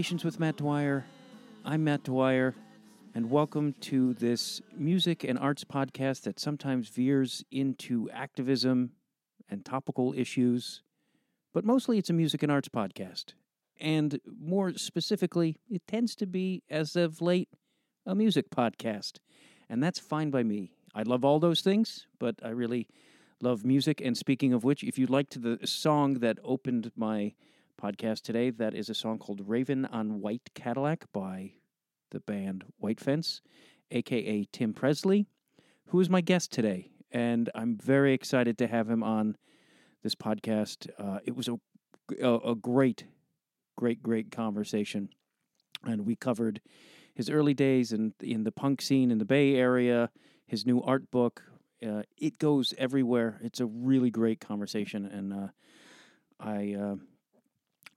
Conversations with Matt Dwyer. I'm Matt Dwyer, and welcome to this music and arts podcast that sometimes veers into activism and topical issues, but mostly it's a music and arts podcast. And more specifically, it tends to be, as of late, a music podcast. And that's fine by me. I love all those things, but I really love music. And speaking of which, if you liked the song that opened my podcast today, that is a song called Raven on White Cadillac by the band White Fence, aka Tim Presley, who is my guest today. And I'm very excited to have him on this podcast. Uh, it was a, a, a great, great, great conversation. And we covered his early days in, in the punk scene in the Bay Area, his new art book. Uh, it goes everywhere. It's a really great conversation. And uh, I.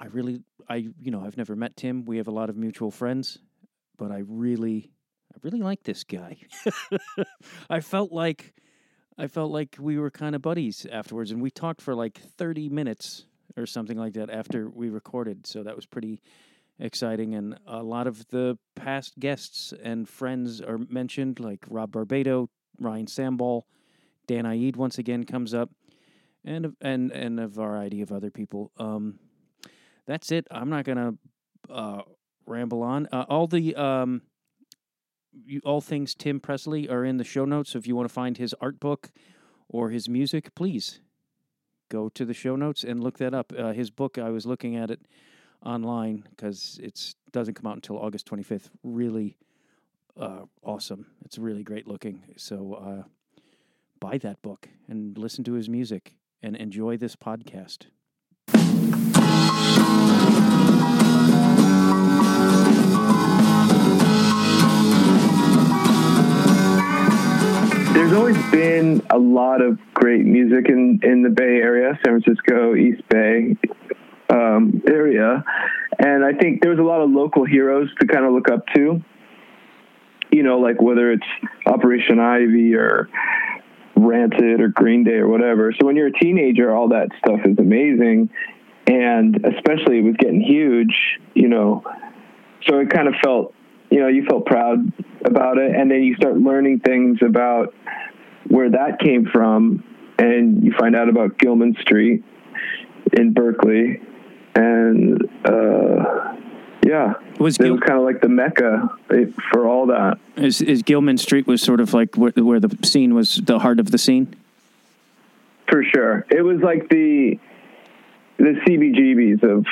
I really, I you know, I've never met Tim. We have a lot of mutual friends, but I really, I really like this guy. I felt like, I felt like we were kind of buddies afterwards, and we talked for like thirty minutes or something like that after we recorded. So that was pretty exciting, and a lot of the past guests and friends are mentioned, like Rob Barbado, Ryan Sambol, Dan Aid once again comes up, and and and a variety of other people. Um, that's it. I'm not gonna uh, ramble on. Uh, all the um, you, all things Tim Presley are in the show notes. So if you want to find his art book or his music, please go to the show notes and look that up. Uh, his book, I was looking at it online because it doesn't come out until August 25th. Really uh, awesome. It's really great looking. So uh, buy that book and listen to his music and enjoy this podcast. There's always been a lot of great music in, in the Bay Area, San Francisco, East Bay um, area. And I think there's a lot of local heroes to kind of look up to. You know, like whether it's Operation Ivy or Rancid or Green Day or whatever. So when you're a teenager, all that stuff is amazing. And especially it was getting huge, you know. So it kind of felt you know, you felt proud about it. And then you start learning things about where that came from. And you find out about Gilman Street in Berkeley. And, uh, yeah, was it was kind of like the mecca for all that. Is, is Gilman Street was sort of like where, where the scene was the heart of the scene? For sure, it was like the the CBGBs of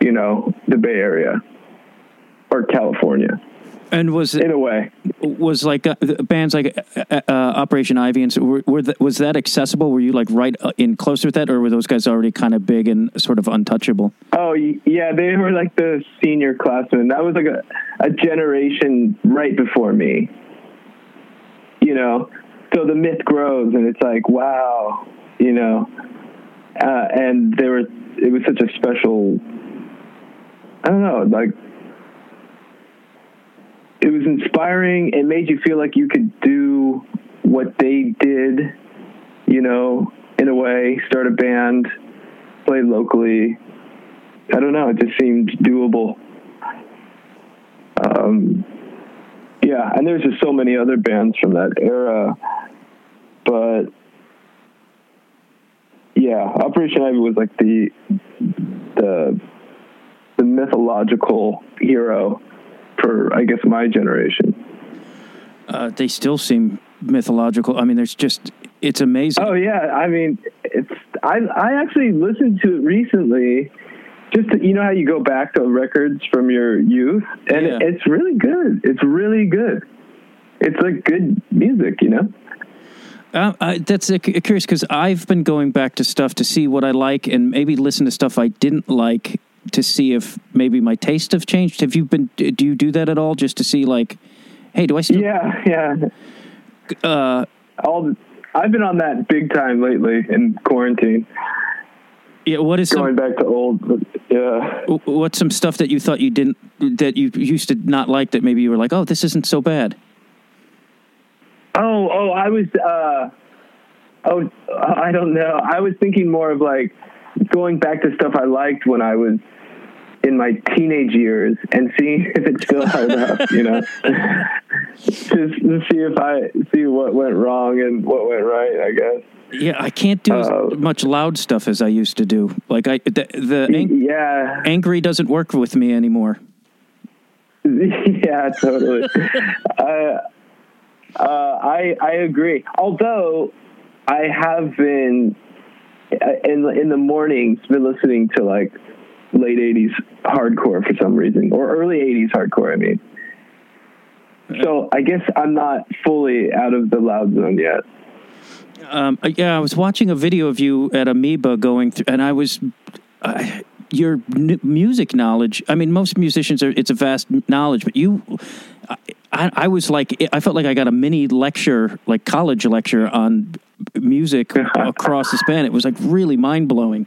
you know the Bay Area or California. And was in a way was like uh, bands like uh, uh, Operation Ivy and so were, were the, was that accessible? Were you like right uh, in close with that, or were those guys already kind of big and sort of untouchable? Oh yeah, they were like the senior classmen. That was like a a generation right before me. You know, so the myth grows, and it's like wow, you know, uh, and there was it was such a special. I don't know, like it was inspiring. It made you feel like you could do what they did, you know, in a way, start a band, play locally. I don't know. It just seemed doable. Um, yeah, and there's just so many other bands from that era, but yeah, Operation Ivy was like the the the mythological hero for I guess my generation. Uh, they still seem mythological. I mean, there's just it's amazing. Oh yeah, I mean, it's I I actually listened to it recently. Just to, you know how you go back to records from your youth, and yeah. it's really good. It's really good. It's like good music, you know. Uh, I, that's uh, curious because I've been going back to stuff to see what I like and maybe listen to stuff I didn't like to see if maybe my taste have changed. Have you been? Do you do that at all? Just to see, like, hey, do I still? Yeah, yeah. Uh, all I've been on that big time lately in quarantine. Yeah, what is going some, back to old? Yeah. What's some stuff that you thought you didn't that you used to not like that maybe you were like, oh, this isn't so bad. Oh, oh, I was. uh Oh, I don't know. I was thinking more of like going back to stuff I liked when I was in my teenage years and seeing if it still held up, you know, just to see if I see what went wrong and what went right, I guess. Yeah, I can't do Uh, as much loud stuff as I used to do. Like I, the, the ang- Yeah, angry doesn't work with me anymore. yeah, totally. uh, uh, I I agree. Although I have been in in the mornings been listening to like late '80s hardcore for some reason, or early '80s hardcore. I mean, so I guess I'm not fully out of the loud zone yet. Um, uh, yeah, I was watching a video of you at Amoeba going through, and I was uh, your n- music knowledge. I mean, most musicians are it's a vast knowledge, but you, I, I was like, I felt like I got a mini lecture, like college lecture on music across the span. It was like really mind blowing.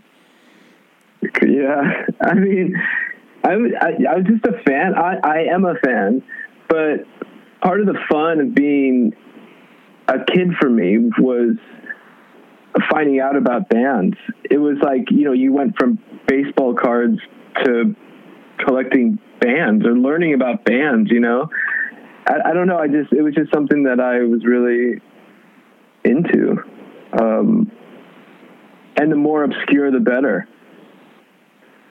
Yeah, I mean, I was I, I was just a fan. I I am a fan, but part of the fun of being a kid for me was finding out about bands. It was like you know you went from baseball cards to collecting bands or learning about bands. You know, I, I don't know. I just it was just something that I was really into, um, and the more obscure, the better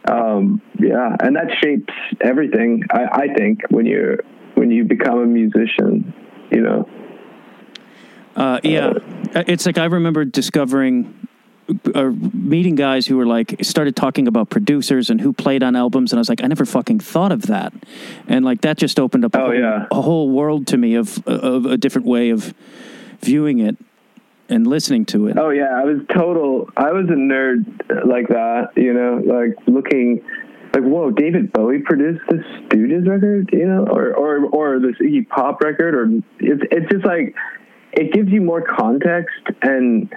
um, yeah, and that shapes everything. I, I think when you when you become a musician, you know. Uh, yeah, it's like I remember discovering or meeting guys who were like started talking about producers and who played on albums, and I was like, I never fucking thought of that, and like that just opened up a, Oh, whole, yeah. a whole world to me of of a different way of viewing it and listening to it. Oh yeah, I was total. I was a nerd uh, like that, you know, like looking. Like whoa, David Bowie produced this Stooges record, you know, or or or this Iggy Pop record, or it's it's just like it gives you more context, and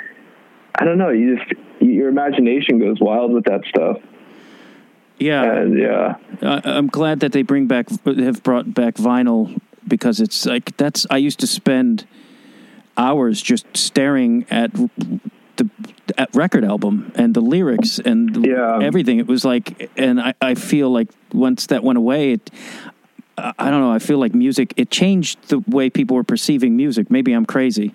I don't know, you just your imagination goes wild with that stuff, Yeah, and yeah, I, I'm glad that they bring back have brought back vinyl because it's like that's I used to spend hours just staring at the at record album and the lyrics and Yeah. everything. It was like, and I, I feel like once that went away, it. I don't know. I feel like music. It changed the way people were perceiving music. Maybe I'm crazy.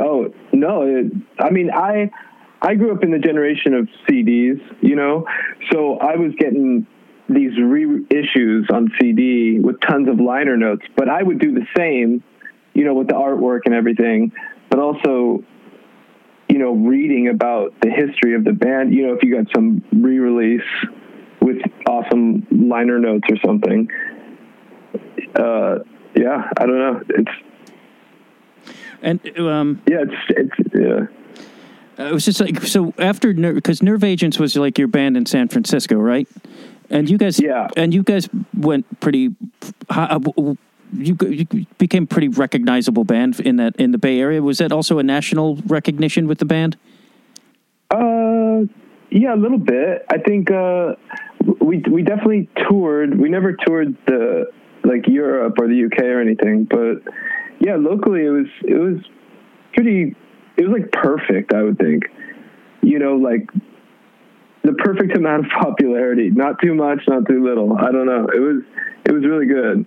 Oh no! It, I mean, I I grew up in the generation of CDs, you know, so I was getting these reissues on CD with tons of liner notes. But I would do the same, you know, with the artwork and everything, but also, you know, reading about the history of the band. You know, if you got some re-release with awesome liner notes or something. Uh, yeah, I don't know. It's And um, yeah, it's it's yeah. it was just like so after because Nerve Agents was like your band in San Francisco, right? And you guys, Yeah. and you guys went pretty. hi- uh, You, you became pretty recognizable band in that in the Bay Area. Was that also a national recognition with the band? Uh, yeah, a little bit. I think uh, we we definitely toured. We never toured the like Europe or the UK or anything, but yeah, locally it was it was pretty. It was like perfect. I would think. You know, like the perfect amount of popularity. Not too much, not too little. I don't know. It was it was really good.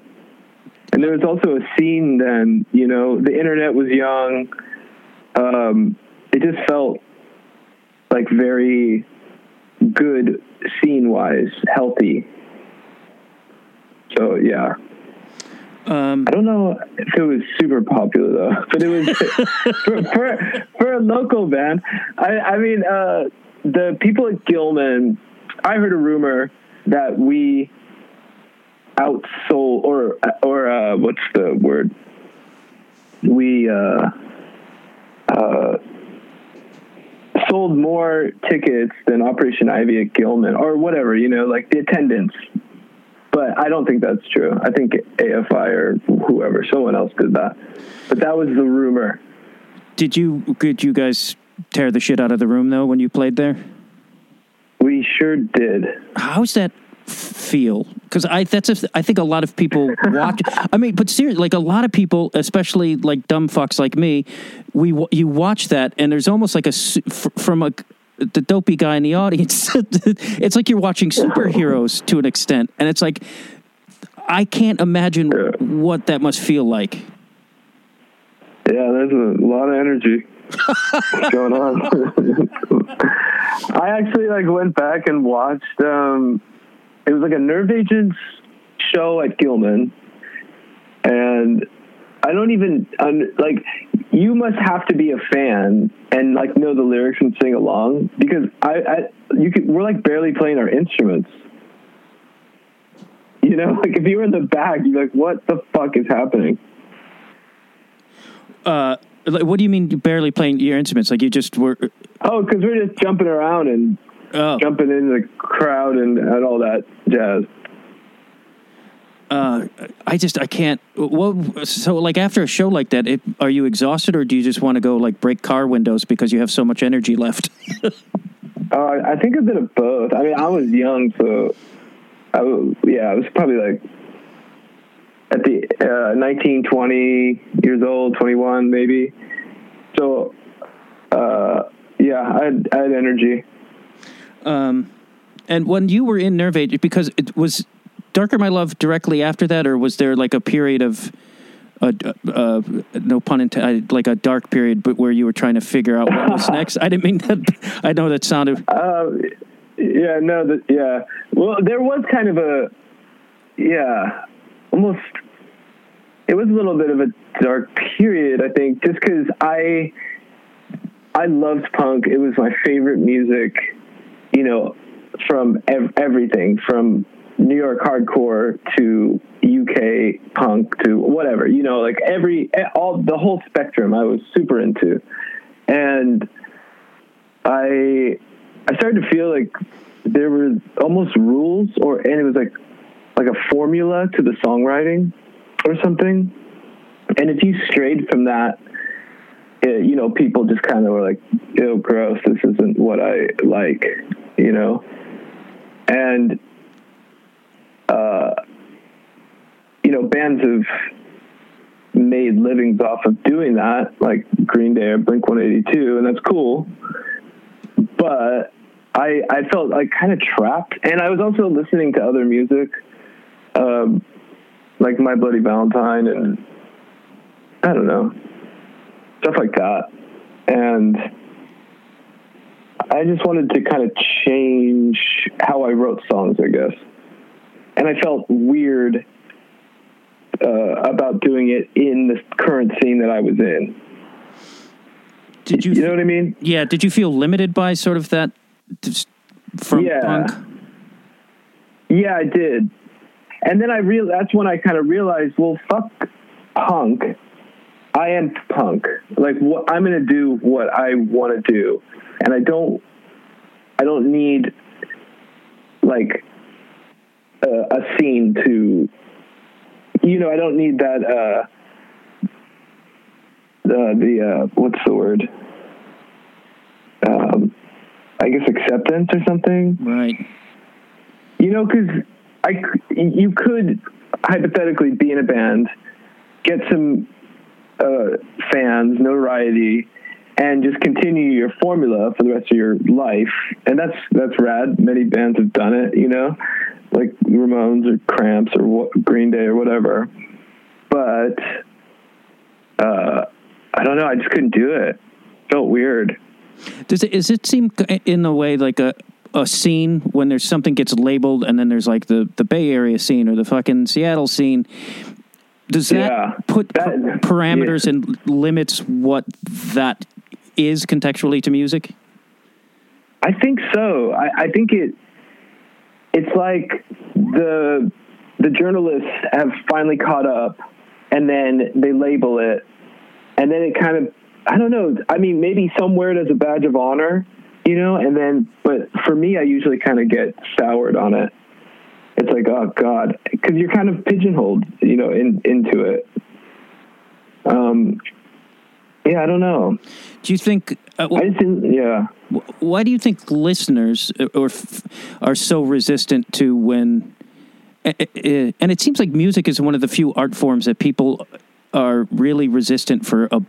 And there was also a scene then. You know, the internet was young. Um, it just felt like very good scene wise, healthy. So yeah. Um, I don't know if it was super popular though, but it was for, for for a local band. I I mean, uh, the people at Gilman. I heard a rumor that we outsold or or uh, what's the word? We uh, uh, sold more tickets than Operation Ivy at Gilman or whatever. You know, like the attendance but I don't think that's true. I think AFI or whoever, someone else did that. But that was the rumor. did you did you guys tear the shit out of the room though when you played there? We sure did. How's that feel? Because I that's a, I think a lot of people watch. I mean, but seriously, like a lot of people, especially like dumb fucks like me, we you watch that and there's almost like a from a the dopey guy in the audience. it's like you're watching superheroes to an extent, and it's like I can't imagine what that must feel like. Yeah, there's a lot of energy going on. I actually like went back and watched. Um, it was like a Nerve Agents show at Gilman, and I don't even like. You must have to be a fan and like know the lyrics and sing along because I, I you could we're like barely playing our instruments. You know, like if you were in the back, you're like, "What the fuck is happening?" Uh, what do you mean barely playing your instruments? Like you just were? Oh, because we're just jumping around and oh. jumping into the crowd and, and all that jazz. Uh, I just I can't. Well, so like after a show like that, it, are you exhausted or do you just want to go like break car windows because you have so much energy left? uh, I think a bit of both. I mean, I was young, so I was, yeah, I was probably like at the uh, 19, 20 years old, 21 maybe. So, uh, yeah, I had, I had energy. Um, and when you were in Nerve Age, because it was Darker My Love directly after that, or was there like a period of, uh, uh, no pun intended, like a dark period, but where you were trying to figure out what was next? I didn't mean that. I know that sounded. Uh, yeah, no, that, yeah. Well, there was kind of a, yeah, almost. It was a little bit of a dark period, I think, just because I, I loved punk. It was my favorite music, you know, from ev- everything from New York hardcore to UK punk to whatever, you know, like every all the whole spectrum I was super into. And I I started to feel like there were almost rules or and it was like like a formula to the songwriting or something. And if you strayed from that, it, you know, people just kind of were like, "Ew, gross! This isn't what I like," you know. And uh, you know, bands have made livings off of doing that, like Green Day or Blink 182, and that's cool. But I I felt like kind of trapped, and I was also listening to other music, um, like My Bloody Valentine, and I don't know stuff like that, and I just wanted to kind of change how I wrote songs, I guess and I felt weird uh, about doing it in the current scene that I was in. Did you? You know what I mean? Yeah. Did you feel limited by sort of that from yeah. punk? Yeah, I did. And then I real that's when I kind of realized, well, fuck punk. I am punk. Like what I'm going to do what I want to do, and I don't. I don't need like uh, a scene to, you know, I don't need that. Uh, uh, the uh, what's the word? Um, I guess acceptance or something. Right. You know, because I you could hypothetically be in a band, get some uh, fans, notoriety, and just continue your formula for the rest of your life. And that's that's rad. Many bands have done it, you know like Ramones or Cramps or what, Green Day or whatever. But uh, I don't know. I just couldn't do it. it felt weird. Does it? Does it seem in a way like a a scene when there's something gets labeled and then there's like the the Bay Area scene or the fucking Seattle scene? Does that yeah, put that, parameters yeah. and limits what that is contextually to music? I think so. I, I think it it's like the the journalists have finally caught up and then they label it and then it kind of I don't know. I mean, maybe somewhere it as a badge of honor, you know, and then, but for me, I usually kind of get soured on it. It's like, oh God, because you're kind of pigeonholed, you know, in, into it. Um, yeah, I don't know. Do you think? Uh, I didn't. Yeah. Why do you think listeners uh, or are so resistant to when? And it seems like music is one of the few art forms that people are really resistant for a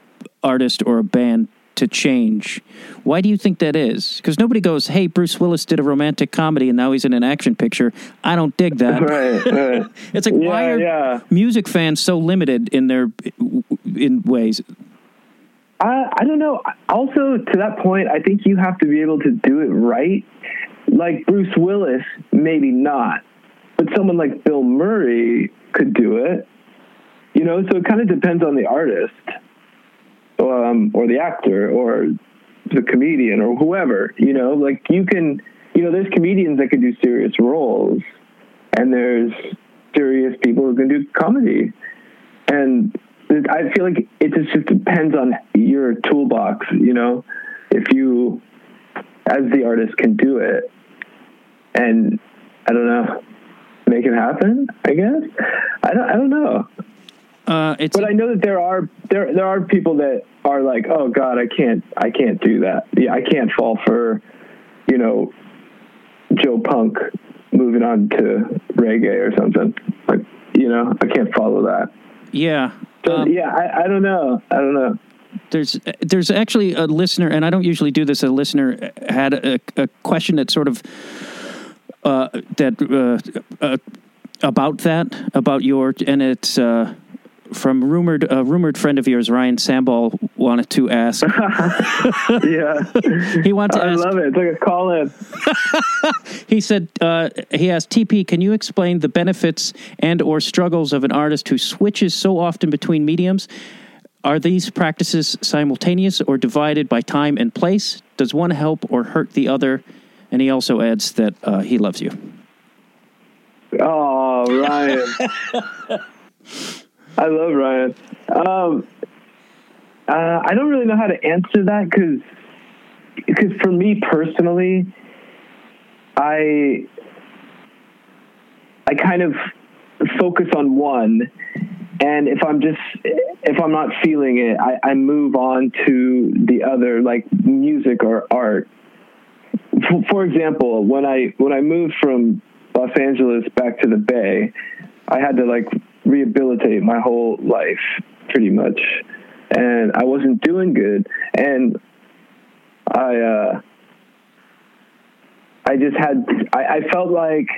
artist or a band to change. Why do you think that is? Because nobody goes, "Hey, Bruce Willis did a romantic comedy and now he's in an action picture." I don't dig that. Right, right. it's like why are yeah. music fans so limited in their in ways? I, I don't know. Also, to that point, I think you have to be able to do it right. Like Bruce Willis, maybe not, but someone like Bill Murray could do it. You know, so it kind of depends on the artist, um, or the actor, or the comedian, or whoever. You know, like you can, you know, there's comedians that can do serious roles, and there's serious people who can do comedy, and I feel like it just, just depends on your toolbox, you know, if you, as the artist, can do it, and I don't know, make it happen. I guess I don't. I don't know, Uh, it's but I know that there are there there are people that are like, oh God, I can't I can't do that. Yeah, I can't fall for, you know, Joe Punk moving on to reggae or something. Like, you know, I can't follow that. Yeah. So, Um, yeah, I, I don't know. I don't know. There's there's actually a listener, and I don't usually do this. A listener had a, a question that sort of uh, that uh, uh, about that about your, and it's uh, from rumored a rumored friend of yours, Ryan Sambol, wanted to ask. Yeah, He wanted to I ask. love it. It's like a call in. He said uh, he asked TP, can you explain the benefits and or struggles of an artist who switches so often between mediums? Are these practices simultaneous or divided by time and place? Does one help or hurt the other? And he also adds that uh, he loves you. Oh, Ryan. I love Ryan. Um, uh, I don't really know how to answer that because because for me personally, I I kind of focus on one, and if I'm just if I'm not feeling it, I, I move on to the other, like music or art. For, for example, when I when I moved from Los Angeles back to the Bay, I had to like rehabilitate my whole life pretty much, and I wasn't doing good, and I uh, I just had I, I felt like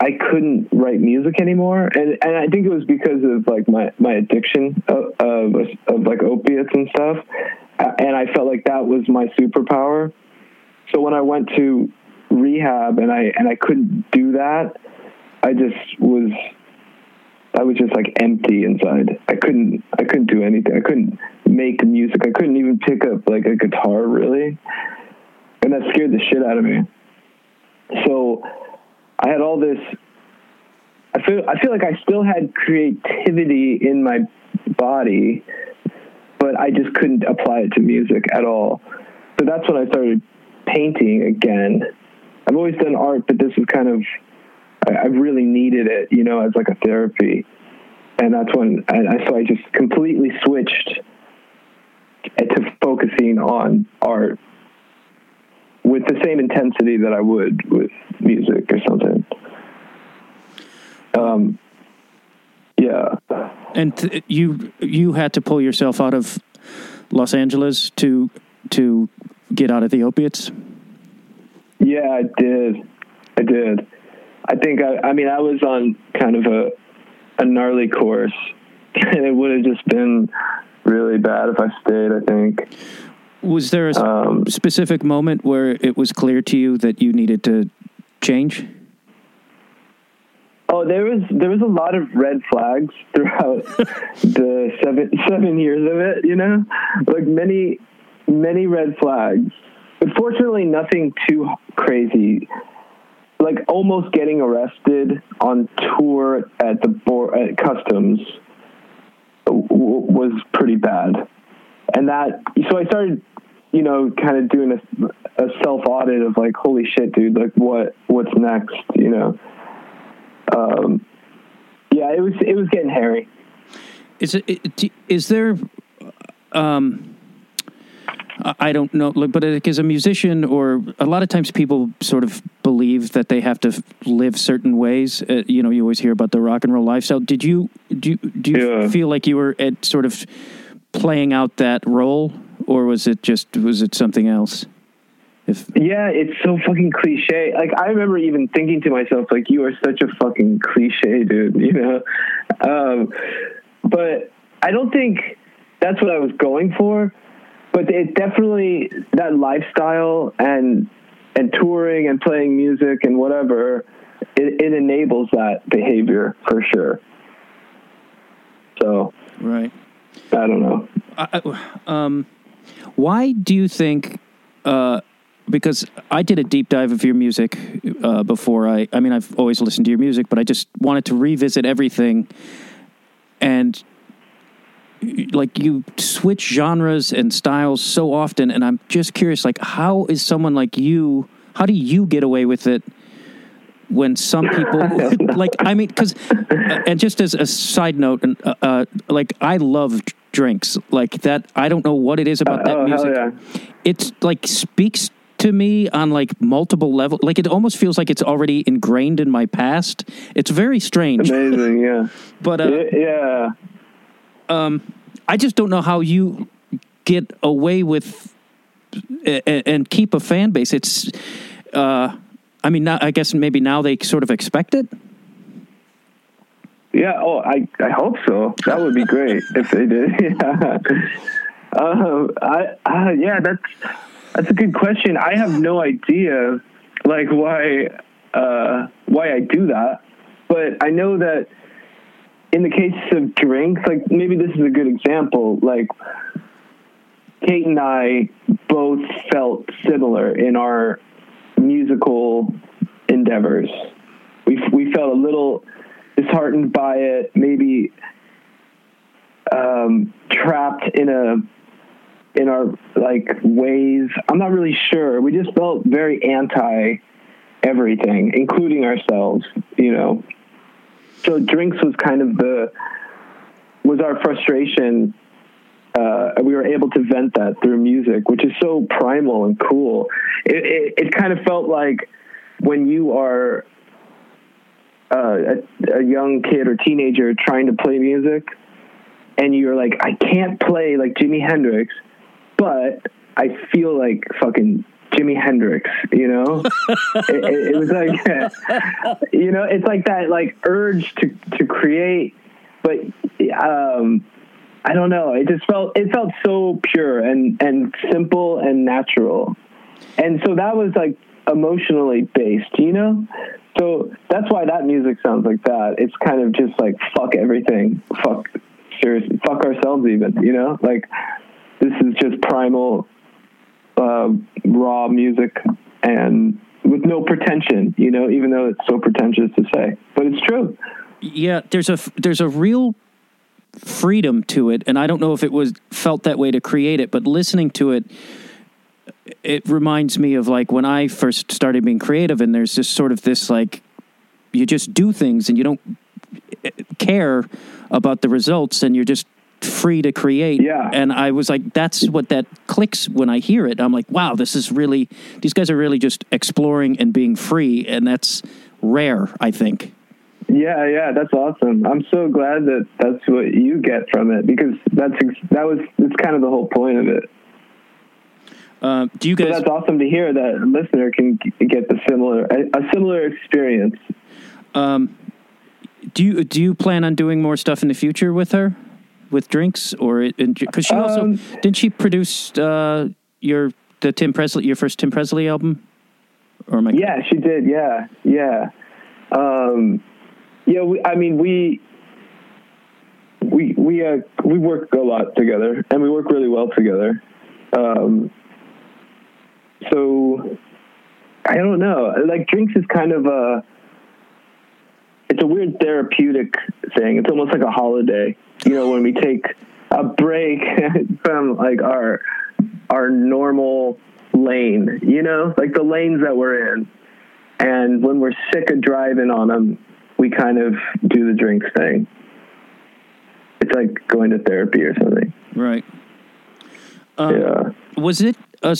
I couldn't write music anymore, and and I think it was because of like my my addiction of of, of like opiates and stuff, and I felt like that was my superpower. So when I went to rehab and I and I couldn't do that, I just was I was just like empty inside. I couldn't I couldn't do anything. I couldn't make music. I couldn't even pick up like a guitar really. And that scared the shit out of me. So I had all this I feel I feel like I still had creativity in my body, but I just couldn't apply it to music at all. So that's when I started painting again. I've always done art, but this is kind of I, I really needed it, you know, as like a therapy. And that's when I, I so I just completely switched to focusing on art with the same intensity that I would with music or something. Um, yeah. And th- you you had to pull yourself out of Los Angeles to to get out of the opiates. Yeah, I did. I did. I think I, I mean I was on kind of a a gnarly course, and it would have just been really bad if I stayed. I think. Was there a Um, specific moment where it was clear to you that you needed to change? Oh, there was there was a lot of red flags throughout the seven seven years of it. You know, like many many red flags. But fortunately, nothing too crazy. Like almost getting arrested on tour at the board at customs w- was pretty bad, and that so I started, you know, kind of doing a, a self audit of like, holy shit, dude, like what what's next, you know um, yeah, it was it was getting hairy. Is it is there um I- don't know, but like, as a musician, or a lot of times people sort of believe that they have to live certain ways. Uh, you know, you always hear about the rock and roll lifestyle. Did you do you, do you Yeah. feel like you were at sort of playing out that role, or was it just was it something else? If yeah, it's so fucking cliche. Like I remember even thinking to myself, like, you are such a fucking cliche, dude. You know, um, but I don't think that's what I was going for. But it definitely that lifestyle and and touring and playing music and whatever, it, it enables that behavior for sure. So right, I don't know. I, um, why do you think? Uh, because I did a deep dive of your music uh, before I. I mean, I've always listened to your music, but I just wanted to revisit everything, and like you switch genres and styles so often, and I'm just curious, like, how is someone like you? How do you get away with it? when some people like i mean because uh, and just as a side note and uh, uh, like i love drinks like that i don't know what it is about uh, that oh, music yeah. it's like speaks to me on like multiple levels like it almost feels like it's already ingrained in my past it's very strange amazing yeah but uh, yeah um i just don't know how you get away with and, and keep a fan base it's uh I mean, I guess maybe now they sort of expect it. Yeah. Oh, I I hope so. That would be great if they did. yeah. Um, I, uh, yeah, that's that's a good question. I have no idea, like why uh, why I do that, but I know that in the case of drinks, like maybe this is a good example. Like Cate and I both felt similar in our musical endeavors. We we felt a little disheartened by it, maybe um, trapped in a in our like ways. I'm not really sure. We just felt very anti everything, including ourselves. You know, so drinks was kind of the was our frustration uh, we were able to vent that through music, which is so primal and cool. It, it, it kind of felt like when you are uh, a, a young kid or teenager trying to play music, and you're like, I can't play like Jimi Hendrix, but I feel like fucking Jimi Hendrix, you know? it, it, it, was like, you know, it's like that like urge to, to create, but um, I don't know. It just felt it felt so pure and and simple and natural, and so that was like emotionally based, you know. So that's why that music sounds like that. It's kind of just like fuck everything, fuck seriously, fuck ourselves even, you know. Like this is just primal, uh, raw music and with no pretension, you know. Even though it's so pretentious to say, but it's true. Yeah, there's a there's a real freedom to it and i don't know if it was felt that way to create it but listening to it it reminds me of like when i first started being creative and there's just sort of this like you just do things and you don't eh, care about the results and you're just free to create yeah and i was like that's what that clicks when i hear it i'm like wow this is really these guys are really just exploring and being free and that's rare i think yeah, yeah, that's awesome. I'm so glad that that's what you get from it because that's that was it's kind of the whole point of it. Uh, do you guys? So that's awesome to hear that a listener can get the similar a, a similar experience. Um, do you do you plan on doing more stuff in the future with her, with drinks, or because she also um, didn't she produce uh, your the Tim Presley your first Tim Presley album? Or I yeah, she did. Yeah, yeah. Um, yeah, we, I mean, we we we uh, we work a lot together, and we work really well together. Um, so I don't know. Like drinks is kind of a it's a weird therapeutic thing. It's almost like a holiday. You know, when we take a break from like our our normal lane. You know, like the lanes that we're in, and when we're sick of driving on them, we kind of do the drinks thing. It's like going to therapy or something. Right. Um, yeah. Was it uh,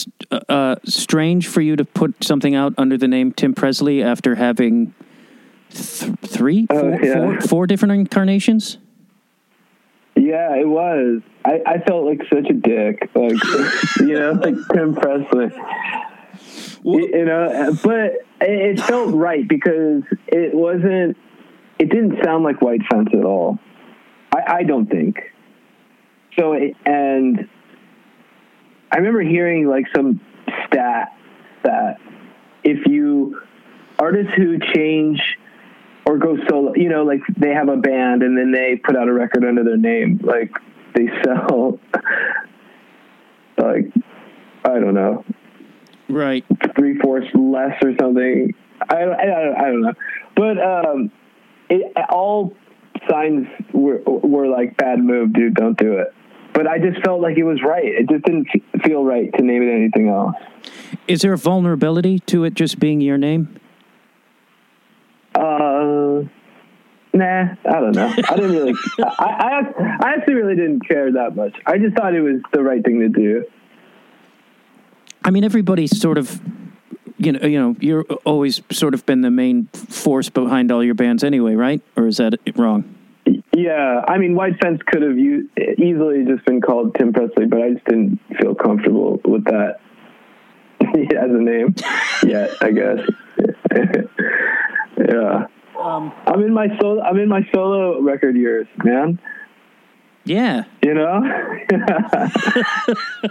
uh, strange for you to put something out under the name Tim Presley after having th- three, oh, yeah. four, four different incarnations? Yeah, it was. I, I felt like such a dick, like you know, like Tim Presley. Well- you, you know, but it, it felt right because it wasn't. It didn't sound like White Fence at all. I, I don't think. So it, and I remember hearing like some stat that if you artists who change or go solo, you know, like they have a band and then they put out a record under their name, like they sell like I don't know Right. three fourths less or something. I I, I, don't know, but um, it, all signs were were like bad move, dude. Don't do it. But I just felt like it was right. It just didn't feel right to name it anything else. Is there a vulnerability to it just being your name? Uh, Um, nah, I don't know. I didn't really. I, I I actually really didn't care that much. I just thought it was the right thing to do. I mean, everybody's sort of, you know, you know, you're always sort of been the main force behind all your bands anyway, right? Or is that wrong? Yeah, I mean, White Fence could have u- easily just been called Tim Presley, but I just didn't feel comfortable with that as a name yet. I guess. yeah, Um, I'm in my solo. I'm in my solo record years, man. yeah. You know.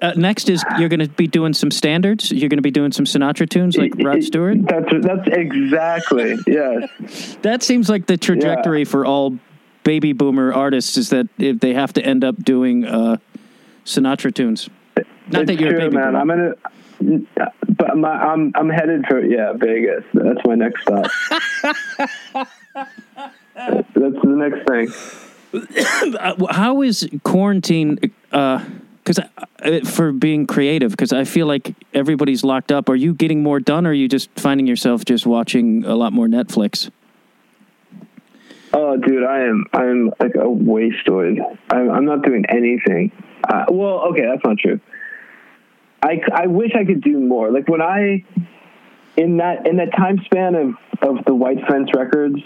Uh, next is you're going to be doing some standards. You're going to be doing some Sinatra tunes like Rod Stewart. That's that's exactly yes. That seems like the trajectory for all baby boomer artists is that if they have to end up doing uh, Sinatra tunes. Not it's that you're true, a baby man. boomer. I'm gonna. But my, I'm I'm headed for yeah Vegas. That's my next stop. That's the next thing. Uh, how is quarantine? Because uh, for being creative, because I feel like everybody's locked up. Are you getting more done, or are you just finding yourself just watching a lot more Netflix? Oh, dude, I am I'm like a wasteoid. I'm I'm not doing anything. Uh, well, okay, that's not true. I, I wish I could do more. Like when I in that in that time span of of the White Fence records,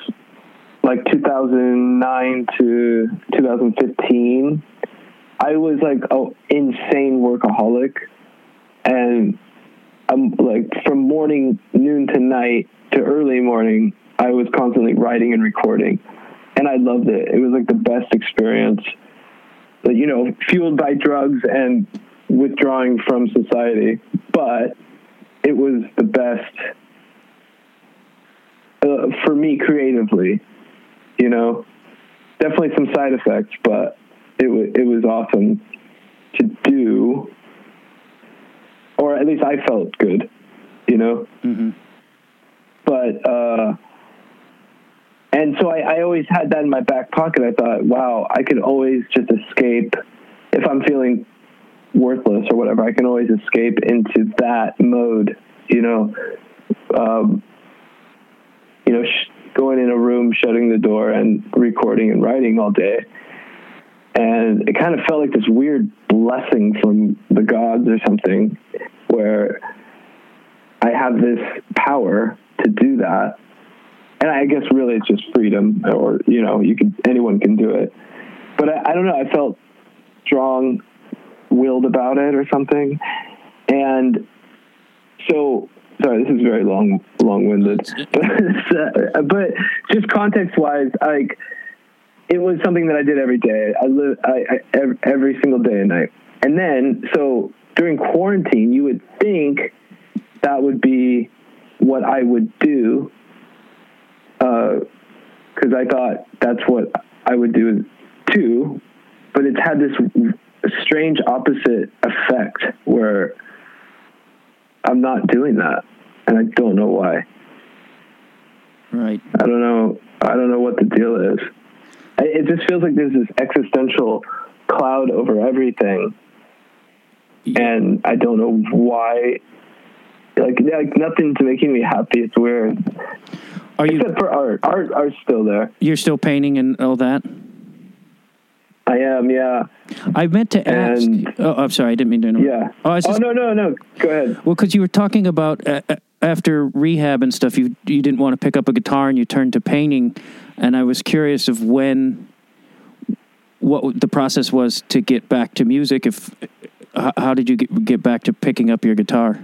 like 2009 to 2015, I was like an insane workaholic, and I'm like from morning noon to night to early morning. I was constantly writing and recording, and I loved it. It was like the best experience. But, you know, fueled by drugs and withdrawing from society, but it was the best uh, for me creatively. You know, definitely some side effects, but it was it was awesome to do, or at least I felt good. You know, Mm-hmm. but uh, and so I, I always had that in my back pocket. I thought, wow, I could always just escape if I'm feeling worthless or whatever. I can always escape into that mode. You know, um, you know, sh- going in a room, shutting the door, and recording and writing all day. And it kind of felt like this weird blessing from the gods or something, where I have this power to do that. And I guess really it's just freedom, or you know, you can anyone can do it. But I, I don't know. I felt strong willed about it or something. And so, sorry, this is very long, long winded. But, but just context wise, like it was something that I did every day. I live I, I, every, single day and night. And then, so during quarantine, you would think that would be what I would do, uh, because I thought that's what I would do too. But it's had this strange opposite effect where I'm not doing that, and I don't know why. Right. I don't know. I don't know what the deal is. It just feels like there's this existential cloud over everything, and I don't know why. Like, like nothing's making me happy. It's weird. Are you? Except for art. Art, art's still there. You're still painting and all that. I am. Yeah. I meant to ask. And- oh, I'm sorry. I didn't mean to interrupt. Yeah. Oh, I was oh no, no, no. Go ahead. Well, because you were talking about uh, uh, after rehab and stuff, you you didn't want to pick up a guitar and you turned to painting, and I was curious of when what the process was to get back to music. If how did you get, get back to picking up your guitar?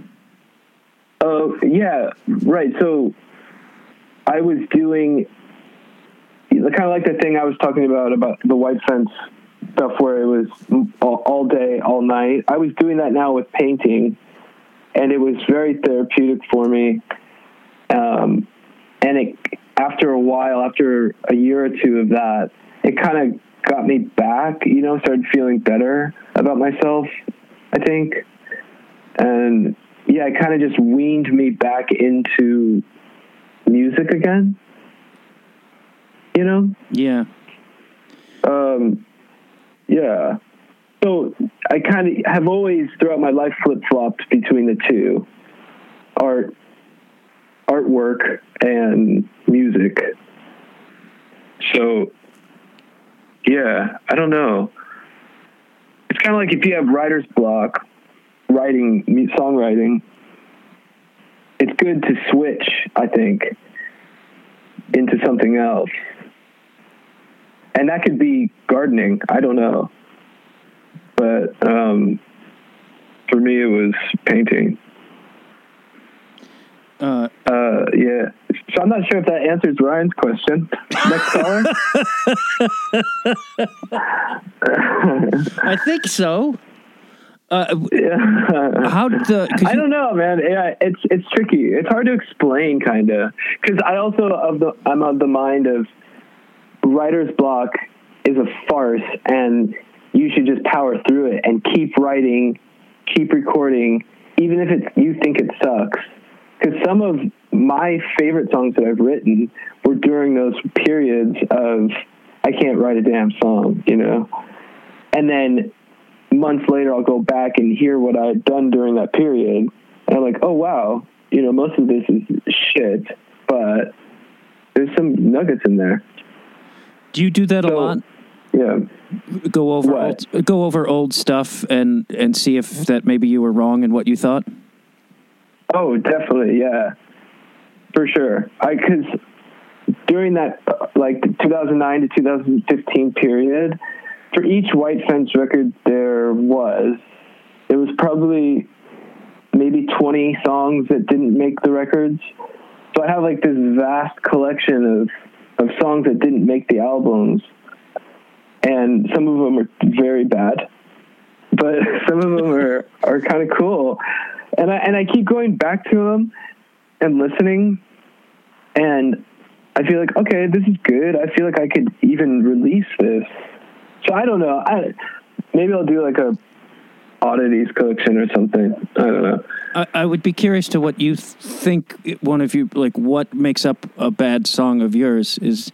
Oh yeah, right. So I was doing kind of like the thing I was talking about about the white fence stuff, where it was all, all day, all night. I was doing that now with painting, and it was very therapeutic for me. Um, and it after a while, after a year or two of that, it kind of got me back. You know, started feeling better about myself. I think, and yeah, it kind of just weaned me back into music again. You know? Yeah. Um, yeah. So I kind of have always throughout my life flip flopped between the two art, artwork, and music. So, yeah, I don't know. It's kind of like if you have writer's block, writing, songwriting, it's good to switch, I think, into something else. And that could be gardening. I don't know. But um, for me, it was painting. Uh, uh, yeah. So I'm not sure if that answers Ryan's question. Next caller. I think so. Uh, yeah. how the? I don't know, man. Yeah, it's it's tricky. It's hard to explain, kind of, because I also of the I'm of the mind of writer's block is a farce, and you should just power through it and keep writing, keep recording, even if it you think it sucks. Because some of my favorite songs that I've written were during those periods of I can't write a damn song, you know, and then months later I'll go back and hear what I had done during that period, and I'm like, oh wow, you know, most of this is shit, but there's some nuggets in there. Do you do that So- a lot? Yeah. Go over What? old, go over old stuff and and see if that maybe you were wrong in what you thought. Oh, definitely, yeah, for sure. I because during that like 2009 to 2015 period, for each White Fence record, there was it was probably maybe 20 songs that didn't make the records. So I have like this vast collection of of songs that didn't make the albums, and some of them are very bad, but some of them are are kind of cool. And I and I keep going back to them and listening, and I feel like okay, this is good. I feel like I could even release this. So I don't know. I maybe I'll do like a oddities collection or something. I don't know. I, I would be curious to what you th- think. One of you, like, what makes up a bad song of yours is.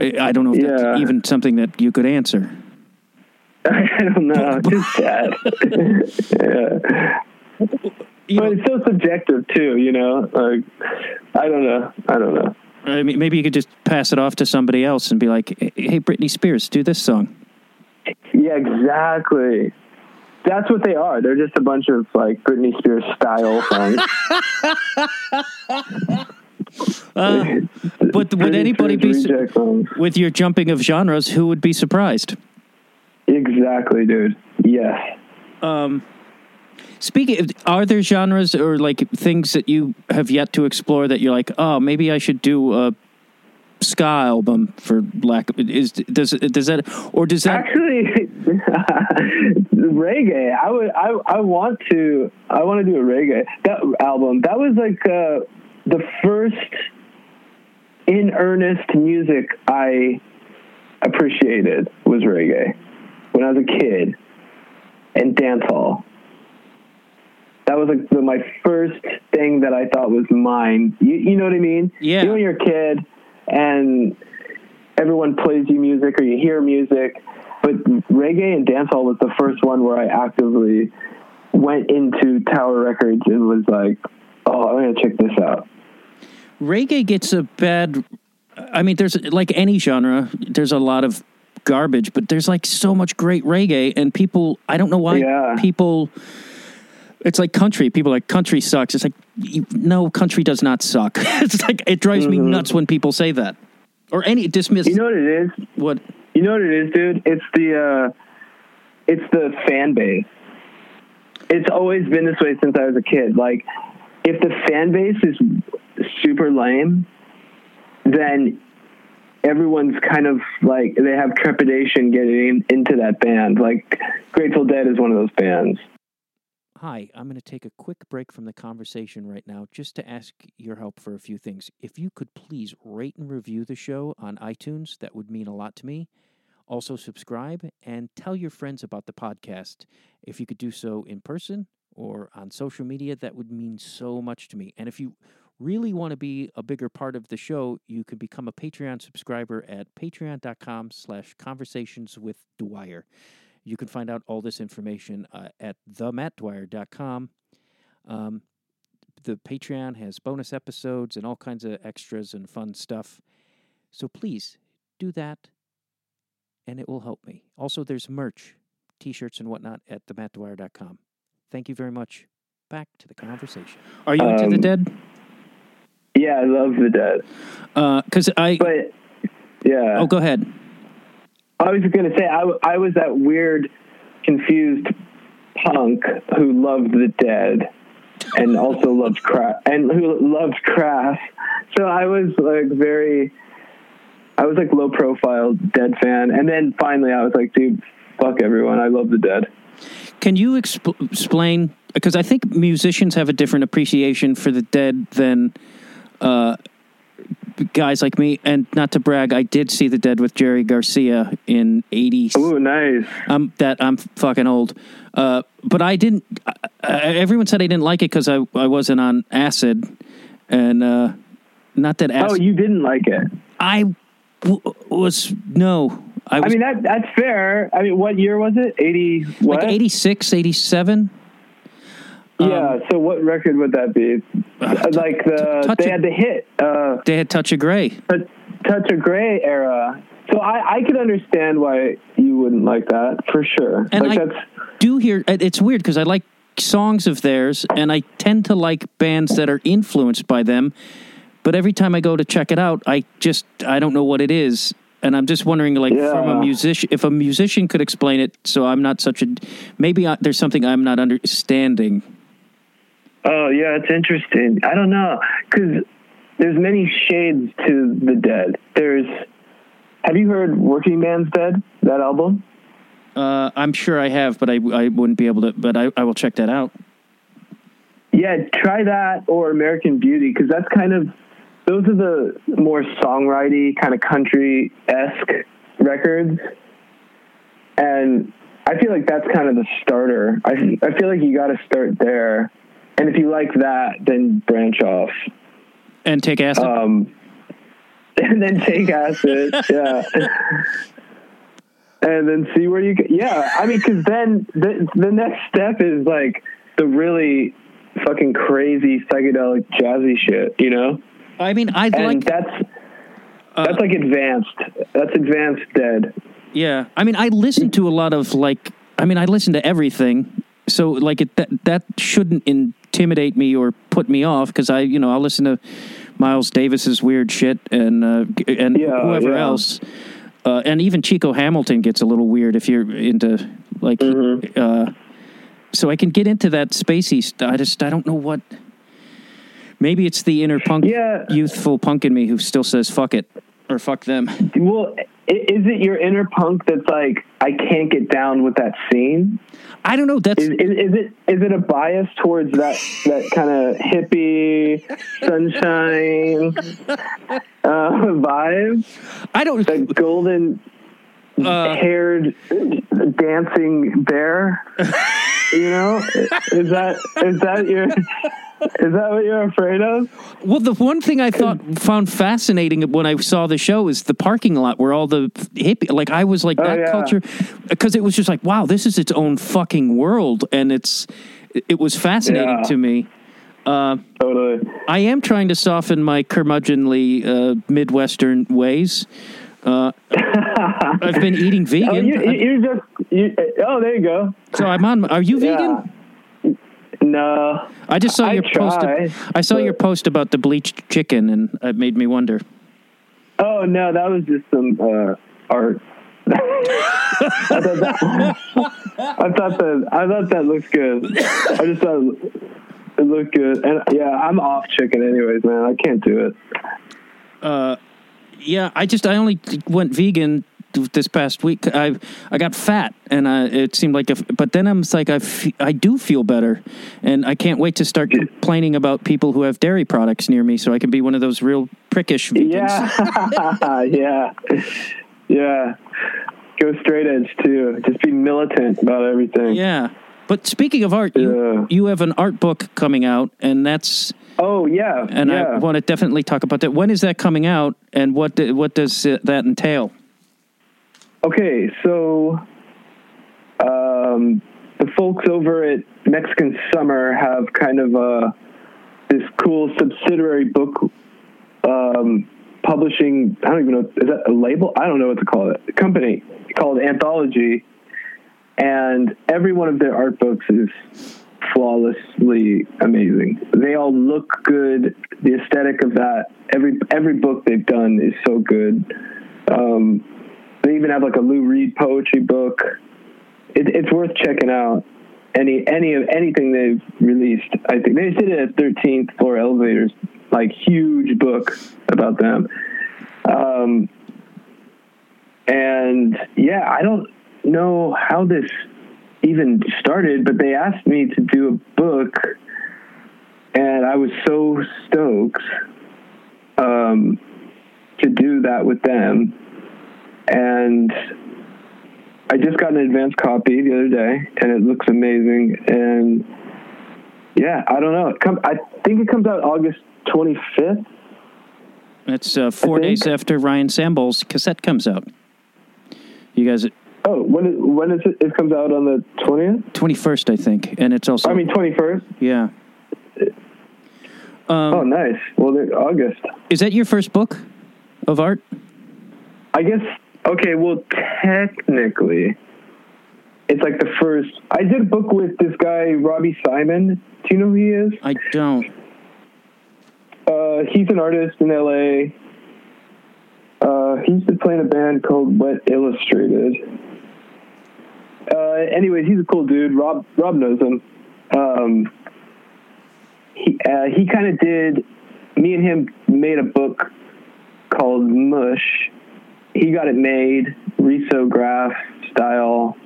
I don't know if Yeah. that's even something that you could answer. I don't know. Just sad. yeah. You But know, it's so subjective too, you know. Like I don't know. I don't know. I mean, maybe you could just pass it off to somebody else and be like, "Hey, Britney Spears, do this song." Yeah, exactly. That's what they are. They're just a bunch of like Britney Spears style songs. Uh, but would anybody be su- with your jumping of genres? Who would be surprised? Exactly, dude. Yes. Um, speaking, of, are there genres or like things that you have yet to explore that you're like, oh, maybe I should do a ska album for lack of is does does that or does that Actually, reggae. I would. I. I want to. I want to do a reggae that album. That was like uh, the first in earnest music I appreciated was reggae when I was a kid and dancehall. That was like the, my first thing that I thought was mine. You, you know what I mean? Yeah. You when you're a kid and everyone plays you music or you hear music, but reggae and dancehall was the first one where I actively went into Tower Records and was like, "Oh, I'm gonna check this out." reggae gets a bad i mean there's like any genre there's a lot of garbage but there's like so much great reggae and people i don't know why Yeah. people it's like country people are like country sucks it's like you- no country does not suck it's like it drives me mm-hmm. nuts when people say that or any dismiss You know what it is? what You know what it is, dude? It's the uh, it's the fan base. It's always been this way since I was a kid. Like, if the fan base is super lame, then everyone's kind of like they have trepidation getting into that band. Like, Grateful Dead is one of those bands. Hi, I'm going to take a quick break from the conversation right now just to ask your help for a few things. If you could please rate and review the show on iTunes, that would mean a lot to me. Also, subscribe and tell your friends about the podcast. If you could do so in person or on social media, that would mean so much to me. And if you really want to be a bigger part of the show, you can become a Patreon subscriber at patreon.com slash conversations with Dwyer. You can find out all this information uh, at themattdwyer.com. Um, the Patreon has bonus episodes and all kinds of extras and fun stuff. So please do that, and it will help me. Also, there's merch, t shirts, and whatnot at themattdwyer.com. Thank you very much. Back to the conversation. Are you into the Um, dead? Yeah, I love the Dead, Because I. but yeah. oh, go ahead. I was gonna say I, w- I was that weird, confused punk who loved the Dead, and also loved Crass, and who loved Crass. So I was like very, I was like low profile Dead fan, and then finally I was like, dude, fuck everyone, I love the Dead. Can you exp- explain? Because I think musicians have a different appreciation for the dead than uh, guys like me. And not to brag, I did see the Dead with Jerry Garcia in '80s. Ooh, nice. I'm that I'm fucking old. Uh, but I didn't. Uh, everyone said I didn't like it because I I wasn't on acid, and uh, not that Oh, you didn't like it. I w- was no. I I mean that that's fair. I mean, what year was it? Eighty what? like 86, 87. Yeah. so what record would that be? like the Touch they had the hit. Uh, They had Touch of Grey. Touch Touch of Grey era. So I, I could understand why you wouldn't like that for sure. And like I- that's do hear it's weird because I like songs of theirs and I tend to like bands that are influenced by them. But every time I go to check it out, I just I don't know what it is. And I'm just wondering, like, from a musician, if a musician could explain it, so I'm not such a. Maybe I, there's something I'm not understanding. Oh yeah, it's interesting. I don't know because there's many shades to the Dead. There's have you heard Working Man's Dead? That album? Uh, I'm sure I have, but I, I wouldn't be able to. But I, I will check that out. Yeah, try that or American Beauty because that's kind of those are the more songwriting kind of country esque records, and I feel like that's kind of the starter. I I feel like you got to start there, and if you like that, then branch off, And take acid. um, and then take acid, yeah. And then see where you get. Yeah, I mean, because then the the next step is like the really fucking crazy psychedelic jazzy shit, you know. I mean, I'd like. that's uh, that's like advanced. That's advanced dead. Yeah, I mean, I listen to a lot of like. I mean, I listen to everything, so like it that that shouldn't intimidate me or put me off because I, you know, I'll listen to Miles Davis's weird shit and uh, and Yeah, whoever yeah. else, uh, and even Chico Hamilton gets a little weird if you're into like. Mm-hmm. Uh, so I can get into that spacey. St- I just I don't know what. Maybe it's the inner punk, Yeah. youthful punk in me who still says "fuck it" or "fuck them." Well, is it your inner punk that's like I can't get down with that scene? I don't know. That's Is, is, is it is it a bias towards that that kind of hippie sunshine uh, vibe? I don't. That golden Uh, haired dancing bear. you know, is that is that your is that what you're afraid of? Well, the one thing I thought found fascinating when I saw the show is the parking lot where all the hippie, like I was like Oh, that yeah. culture, because it was just like, wow, this is its own fucking world, and it's it was fascinating Yeah. to me. Totally. I am trying to soften my curmudgeonly uh, Midwestern ways. Uh, I've been eating Oh, vegan, you, you, you just you, oh there you go. so I'm on. Are you vegan? Yeah. No, I just saw I your post. I saw your post about the bleached chicken, and it made me wonder. oh no, that was just some uh, art I, thought that, I thought that I thought that looked good. I just thought it looked good, and yeah, I'm off chicken anyways, man. I can't do it. Uh, yeah, I just I only went vegan this past week. I I got fat, and I, it seemed like if. But then I'm like I, f- I do feel better, and I can't wait to start complaining about people who have dairy products near me, so I can be one of those real prickish vegans. Yeah, yeah, yeah. Go straight edge too. Just be militant about everything. Yeah. But speaking of art, you, you have an art book coming out, and that's Oh yeah, and yeah. I want to definitely talk about that. When is that coming out, and what do- what does that entail? Okay, so um, the folks over at Mexican Summer have kind of uh, this cool subsidiary book um, publishing. I don't even know is that a label? I don't know what to call it. A company called Anthology, and every one of their art books is flawlessly amazing. They all look good. The aesthetic of that every every book they've done is so good. Um, they even have like a Lou Reed poetry book. It, it's worth checking out. Any any of anything they've released. I think they did it at 13th Floor Elevators, like huge book about them. Um, and yeah, I don't know how this even started, but they asked me to do a book, and I was so stoked um, to do that with them. And I just got an advance copy the other day, and it looks amazing. And yeah, I don't know. It come, I think it comes out August 25th. It's uh, four days after Ryan Sambol's cassette comes out. You guys, Oh, when is, when is it? It comes out on the 20th? twenty first, I think, and it's also I mean, 21st. yeah. Um, Oh, nice. Well, August. Is that your first book of art? I guess okay. Well, technically, it's like the first. I did a book with this guy Robbie Simon. Do you know who he is? I don't. Uh, he's an artist in LA. Uh, he's been playing a band called Wet Illustrated. Uh, anyways, he's a cool dude. Rob Rob knows him. Um, he uh, he kind of did. Me and him made a book called Mush. He got it made, risograph style.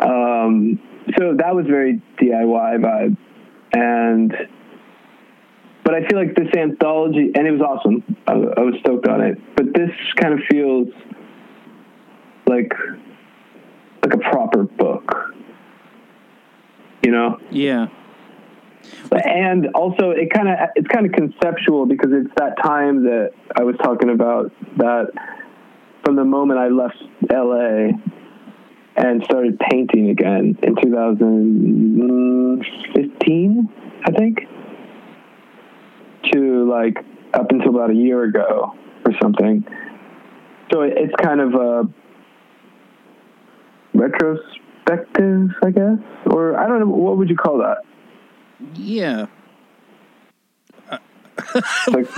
Um, so that was very DIY vibe, and but I feel like this anthology, and it was awesome. I, I was stoked on it. But this kind of feels like like a proper book, you know. Yeah. And also, it kind of it's kind of conceptual because it's that time that I was talking about that from the moment I left LA and started painting again in 2015, I think, to like up until about a year ago or something. So it, it's kind of a retrospective, I guess, or I don't know what would you call that. Yeah. like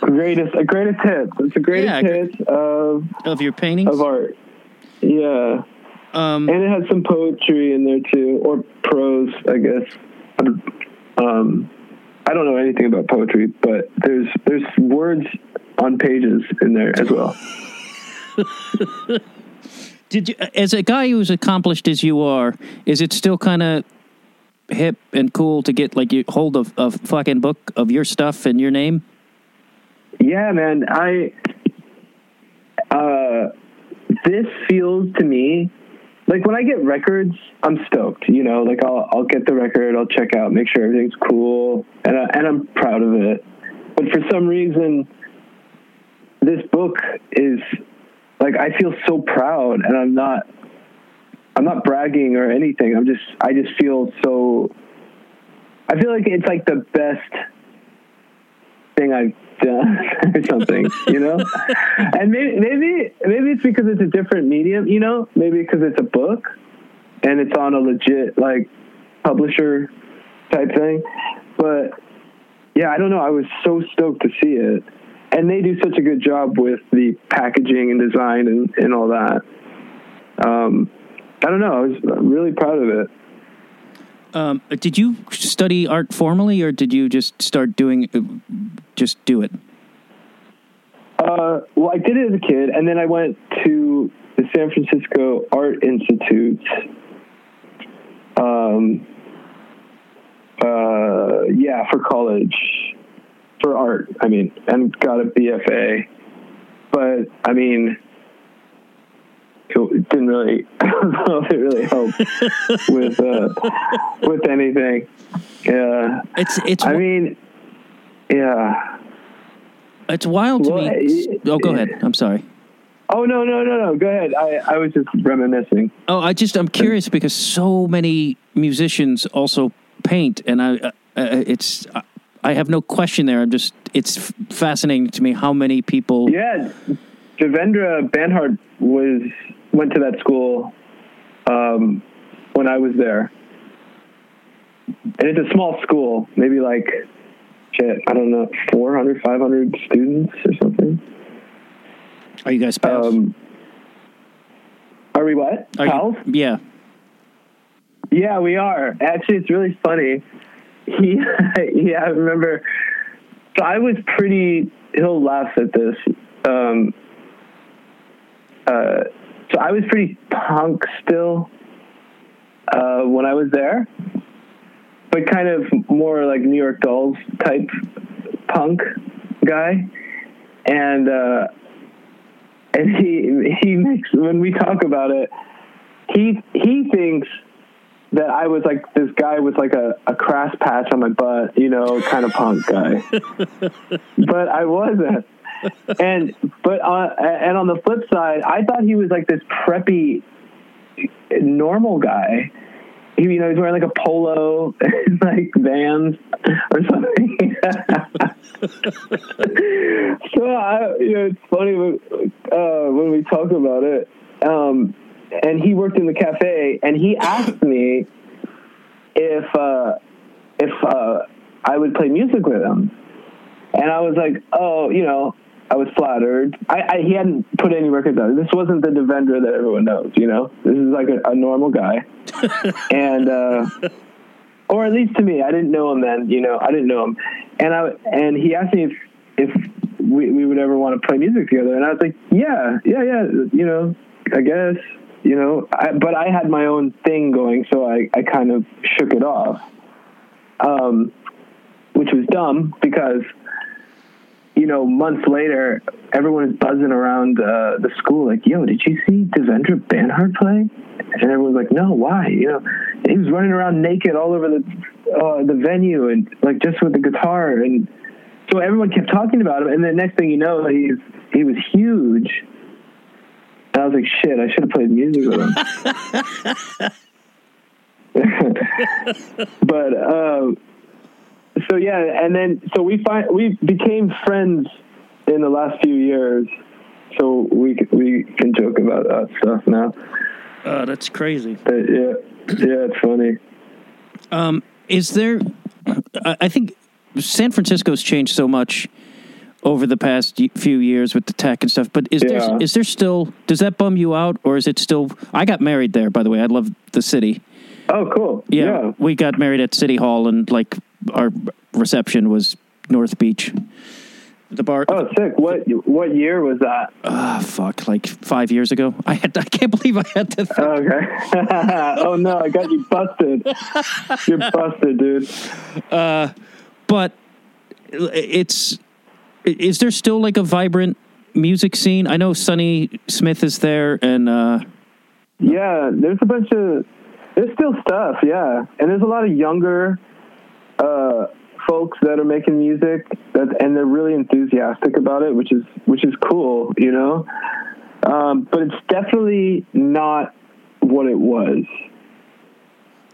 greatest a greatest hits. It's the greatest Yeah. hits of Of your paintings? of art. Yeah, um, and it has some poetry in there too, or prose, I guess. Um, I don't know anything about poetry, but there's there's words on pages in there as well. did you, as a guy who's accomplished as you are, is it still kind of hip and cool to get like you hold of a fucking book of your stuff and your name? Yeah, man. I uh, this feels to me like when I get records, I'm stoked. You know, like I'll I'll get the record, I'll check out, make sure everything's cool, and I, and I'm proud of it. But for some reason, this book is like I feel so proud, and I'm not. I'm not bragging or anything. I'm just. I just feel so. I feel like it's like the best thing I've done or something, you know? and maybe, maybe, maybe it's because it's a different medium, you know? Maybe because it's a book and it's on a legit, like, publisher type thing. But yeah, I don't know. I was so stoked to see it. And they do such a good job with the packaging and design and, and all that. Um, I don't know. I was really proud of it. Um, did you study art formally, or did you just start doing, uh, just do it? Uh, well, I did it as a kid, and then I went to the San Francisco Art Institute. Um, uh, yeah, for college, for art. I mean, and got a BFA. But I mean, it didn't really. I don't know if it really helped with uh, with anything. Yeah, It's it's I mean, yeah. it's wild to Well, me. Oh, go ahead. I'm sorry. Oh no no no no! Go ahead. I I was just reminiscing. Oh, I just I'm curious because so many musicians also paint, and I uh, uh, it's I have no question there. I'm just it's f- fascinating to me how many people. Yeah, Devendra Banhart was went to that school um, when I was there, and it's a small school, maybe like shit, I don't know, 400, 500 students or something. Are you guys pals? Um, are we what? Are you- yeah. Yeah, we are. Actually, it's really funny. He, yeah, I remember. So I was pretty. He'll laugh at this. Um, uh, so I was pretty punk still uh, when I was there, but kind of more like New York Dolls type punk guy, and uh, and he he makes when we talk about it, he he thinks that I was like this guy with like a, a crass patch on my butt, you know, kind of punk guy. but I wasn't. And but uh, and on the flip side, I thought he was like this preppy normal guy. He, you know, he's wearing like a polo, and like Vans or something. so I, you know, it's funny when, uh, when we talk about it. Um, and he worked in the cafe, and he asked me if uh, if uh, I would play music with him, and I was like, oh, you know, I was flattered. I, I he hadn't put any records out. This wasn't the Devendra that everyone knows, you know. This is like a, a normal guy, and uh, or at least to me, I didn't know him then. You know, I didn't know him, and I and he asked me if if we, we would ever want to play music together, and I was like, yeah, yeah, yeah, you know, I guess, you know, I, but I had my own thing going, so I I kind of shook it off, um, which was dumb because you know, months later, everyone is buzzing around uh, the school like, "Yo, did you see Devendra Banhart play?" And everyone's like, "No, why?" You know, he was running around naked all over the uh, the venue and like just with the guitar, and so everyone kept talking about him. And then next thing you know, he's he was huge. And I was like, "Shit, I should have played music with him." but. Uh, so yeah, and then so we find we became friends in the last few years, so we we can joke about that stuff now. Oh, that's crazy. But yeah, yeah, it's funny. Um, is there? I I think San Francisco's changed so much over the past few years with the tech and stuff. But is Yeah. there is there still? Does that bum you out, or is it still? I got married there, by the way. I love the city. Oh, cool. Yeah, Yeah. we got married at City Hall, and like our reception was North Beach. The bar. Oh, sick. What what year was that? Ah, fuck, like five years ago. I had. I can't believe I had to. Think. Okay. oh no, I got you busted. You're busted, dude. Uh, but it's is there still like a vibrant music scene? I know Sonny Smith is there, and uh, Yeah, there's a bunch of there's still stuff, yeah, and there's a lot of younger uh, folks that are making music that, and they're really enthusiastic about it, which is which is cool, you know. Um, but it's definitely not what it was,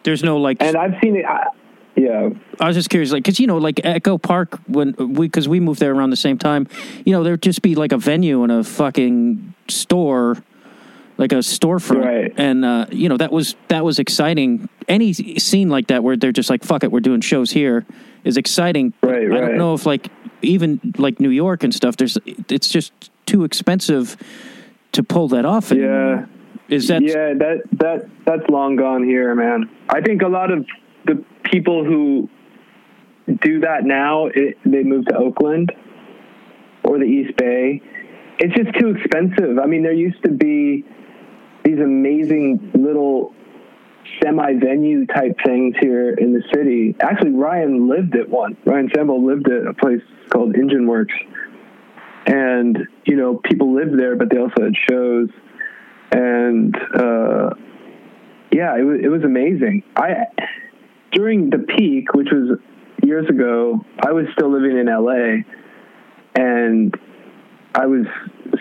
there's no like. and I've seen it. I, yeah, I was just curious, like, because you know, like Echo Park when we because we moved there around the same time. You know, there'd just be like a venue and a fucking store, like a storefront, Right. and uh, you know that was that was exciting. Any scene like that where they're just like, "Fuck it, we're doing shows here is exciting. But Right, I don't know if like even like New York and stuff. There's it's just too expensive to pull that off. Yeah. Is that yeah that that that's long gone here, man. I think a lot of the people who do that now, it, they move to Oakland or the East Bay. It's just too expensive. I mean, there used to be these amazing little semi venue type things here in the city. Actually, Ryan lived at one. Ryan Sambol lived at a place called Engine Works. And, you know, people lived there, but they also had shows. And, uh, yeah, it was, it was amazing. I, during the peak, which was years ago, I was still living in LA and I was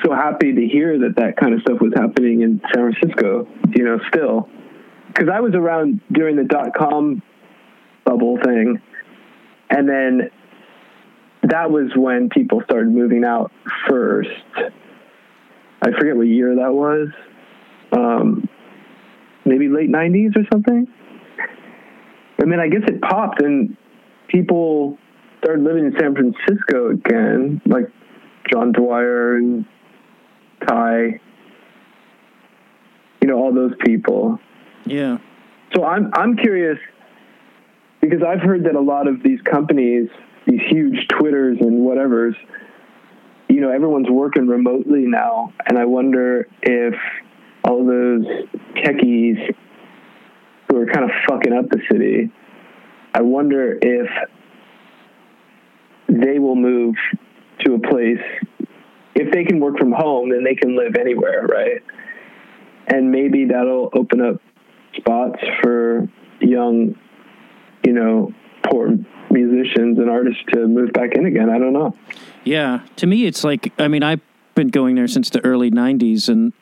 so happy to hear that that kind of stuff was happening in San Francisco, you know, still because I was around during the dot com bubble thing, and then that was when people started moving out first. I forget what year that was. Um, maybe late '90s or something. And then I guess it popped, and people started living in San Francisco again, like John Dwyer and Ty. You know, all those people. yeah? So I'm I'm curious because I've heard that a lot of these companies, these huge Twitters and whatever's, you know, everyone's working remotely now, and I wonder if all those techies who are kind of fucking up the city, I wonder if they will move to a place if they can work from home, then they can live anywhere, right? And maybe that'll open up spots for young, you know, poor musicians and artists to move back in again. I don't know. Yeah, to me, it's like I mean, I've been going there since the early '90s, and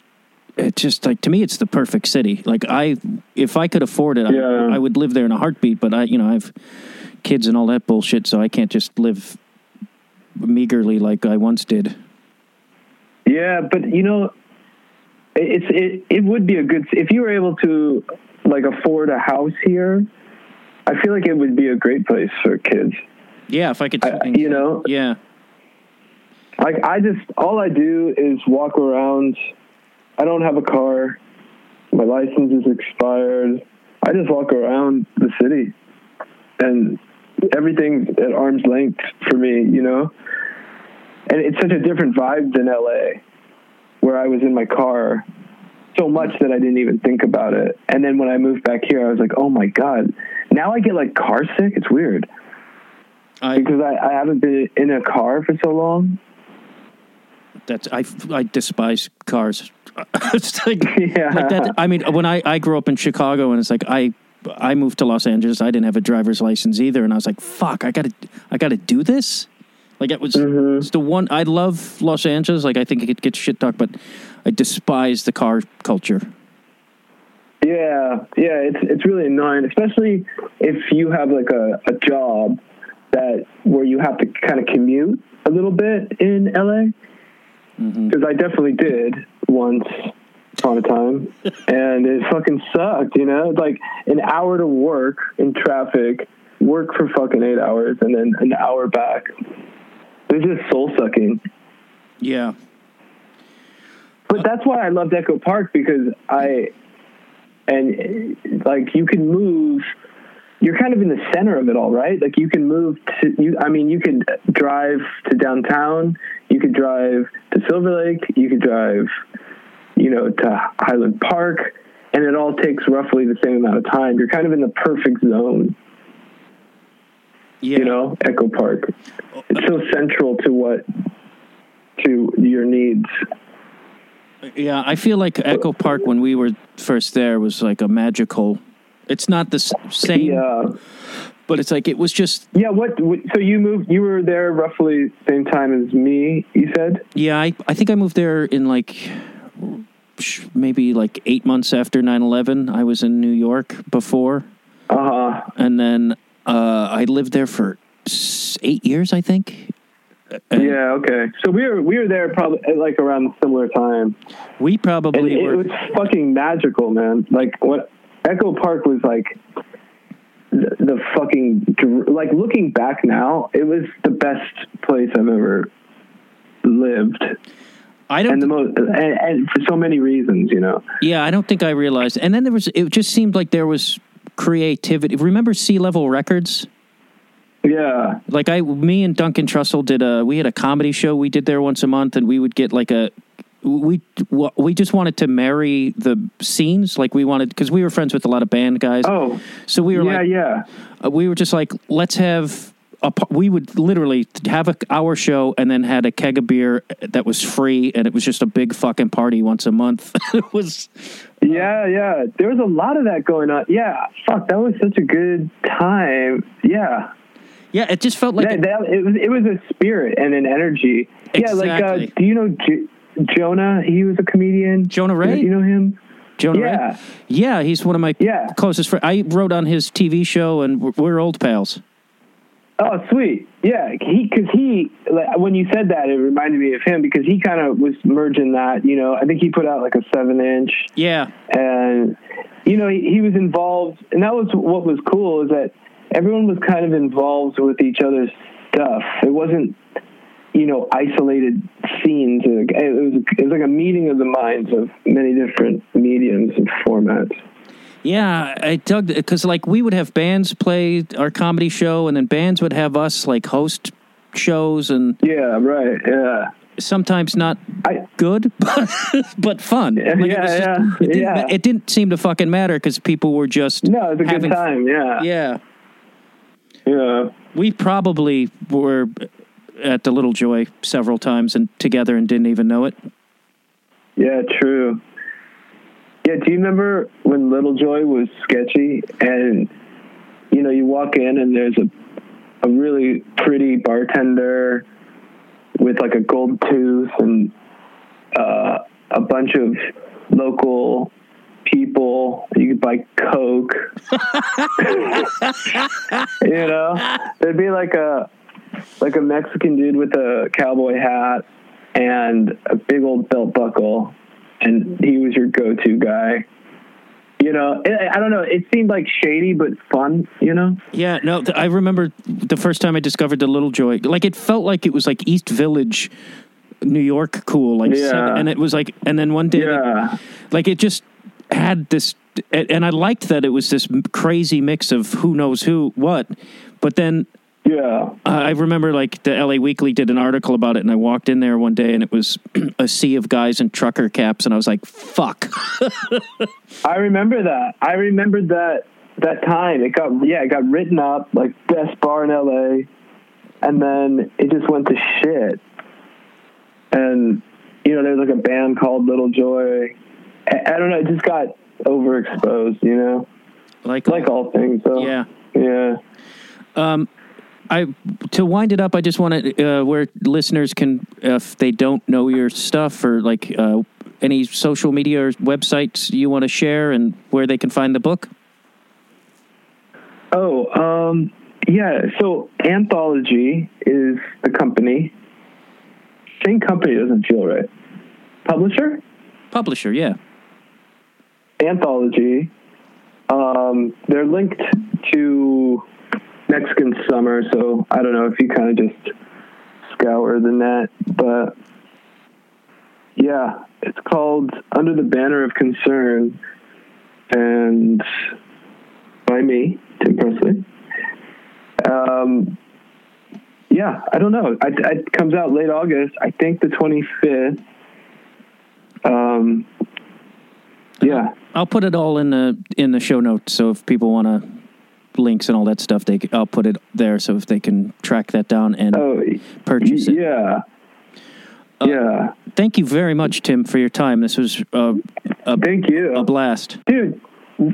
it's just like to me, it's the perfect city. Like I, if I could afford it, Yeah. I, I would live there in a heartbeat. But I, you know, I have kids and all that bullshit, so I can't just live meagerly like I once did. Yeah, but you know, it's it it would be a good if you were able to like afford a house here. I feel like it would be a great place for kids. Yeah, if I could, I, you know, yeah, like I just all I do is walk around. I don't have a car. My license is expired. I just walk around the city, and everything's at arm's length for me. You know, and it's such a different vibe than LA, where I was in my car so much that I didn't even think about it. And then when I moved back here, I was like, oh my god. Now I get like car sick. It's weird I because I, I haven't been in a car for so long. that's I I despise cars. like, Yeah. like that. I mean, when I I grew up in Chicago, and it's like I I moved to Los Angeles. I didn't have a driver's license either, and I was like, fuck, I gotta I gotta do this. Like it was Mm-hmm. it's the one I love Los Angeles. Like I think it gets shit talked, but I despise the car culture. Yeah, yeah, it's it's really annoying, especially if you have like a, a job that where you have to kind of commute a little bit in LA. Because I definitely did once upon a time, and it fucking sucked. You know, like an hour to work in traffic, work for fucking eight hours, and then an hour back. It was just soul sucking. Yeah, But that's why I loved Echo Park because I, and like you can move, you're kind of in the center of it all, right? Like you can move to, you, I mean, you could drive to downtown, you could drive to Silver Lake, you could drive, you know, to Highland Park, and it all takes roughly the same amount of time. You're kind of in the perfect zone, yeah. you know, Echo Park. It's so central to what, to your needs. Yeah, I feel like Echo Park when we were first there was like a magical. It's not the same, Yeah. but it's like it was just. Yeah, what? So you moved? You were there roughly same time as me. You said? Yeah, I I think I moved there in like maybe like eight months after 9-11. I was in New York before, Uh huh. and then uh, I lived there for eight years, I think. And Yeah. Okay. So we were we were there probably like around a similar time, we probably it were. was fucking magical, man. Like what Echo Park was like. The, the fucking like looking back now, it was the best place I've ever lived, I don't. and the most, and, and for so many reasons, you know. yeah, I don't think I realized. And then there was. It just seemed like there was creativity. Remember Sea Level Records? Yeah, like I, me and Duncan Trussell did a. We had a comedy show we did there once a month, and we would get like a. We we just wanted to marry the scenes, like we wanted because we were friends with a lot of band guys. Oh, so we were yeah, like, yeah. uh, we were just like, let's have We would literally have a our show and then had a keg of beer that was free, and it was just a big fucking party once a month. it was Yeah, yeah. There was a lot of that going on. Yeah, fuck, that was such a good time. Yeah, yeah, it just felt like that, that, it was it was a spirit and an energy. Yeah, like uh, do you know J- Jonah? He was a comedian. Jonah Ray? You know him? Jonah. Ray. yeah. Yeah, he's one of my Yeah. closest friends. I wrote on his TV show, and we're, we're old pals. Oh, sweet. Yeah, he because he like, when you said that, it reminded me of him because he kind of was merging that. You know, I think he put out like a seven inch, Yeah, and you know he, he was involved, and that was what was cool is that everyone was kind of involved with each other's stuff. It wasn't you know isolated scenes. It was it was like a meeting of the minds of many different mediums and formats. Yeah. I dug because like we would have bands play our comedy show, and then bands would have us like host shows, and Yeah, right. Yeah. sometimes not I good, but, but fun. Yeah, Like, it, yeah, was just- yeah, it, didn't, yeah. it didn't seem to fucking matter because people were just no, it's a having good time. Yeah. Yeah, Yeah. we probably were at the Little Joy several times and together and didn't even know it. Yeah, true. Yeah, do you remember when Little Joy was sketchy and you know, you walk in and there's a a really pretty bartender with like a gold tooth and uh, a bunch of local people. You could buy Coke. you know, there'd be like a like a Mexican dude with a cowboy hat and a big old belt buckle, and he was your go-to guy. You know, I don't know. It seemed like shady but fun. You know. Yeah, no, th- I remember the first time I discovered the Little Joy. Like it felt like it was like East Village, New York, cool. Like, Yeah. seven- and it was like, and then one day, Yeah. like it just had this, and I liked that it was this crazy mix of who knows who what. But then Yeah. I remember like the LA Weekly did an article about it, and I walked in there one day, and it was a sea of guys in trucker caps, and I was like, "Fuck." I remember that. I remembered that that time. It got yeah, it got written up like best bar in LA, and then it just went to shit. And you know, there's like a band called Little Joy. I, I don't know. It just got overexposed. You know, like, like all things. So yeah. yeah. Um, I to wind it up, I just want to uh, where listeners can, if they don't know your stuff or like uh, any social media or websites you want to share, and where they can find the book. Oh, um, yeah. So Anthology is the company. Same company doesn't feel right. Publisher. Publisher, yeah. anthology. Um, they're linked to Mexican Summer, so I don't know if you kind of just scour the net, but yeah, it's called Under the Banner of Concern, and by me, Tim Presley. Um, yeah, I don't know. It, it comes out late August. I think the 25th. Um, yeah. I'll put it all in the in the show notes. So if people want to links and all that stuff, they I'll put it there. So if they can track that down and Oh, purchase it. yeah. yeah. Thank you very much, Tim, for your time. This was uh, a Thank you. a blast. Dude,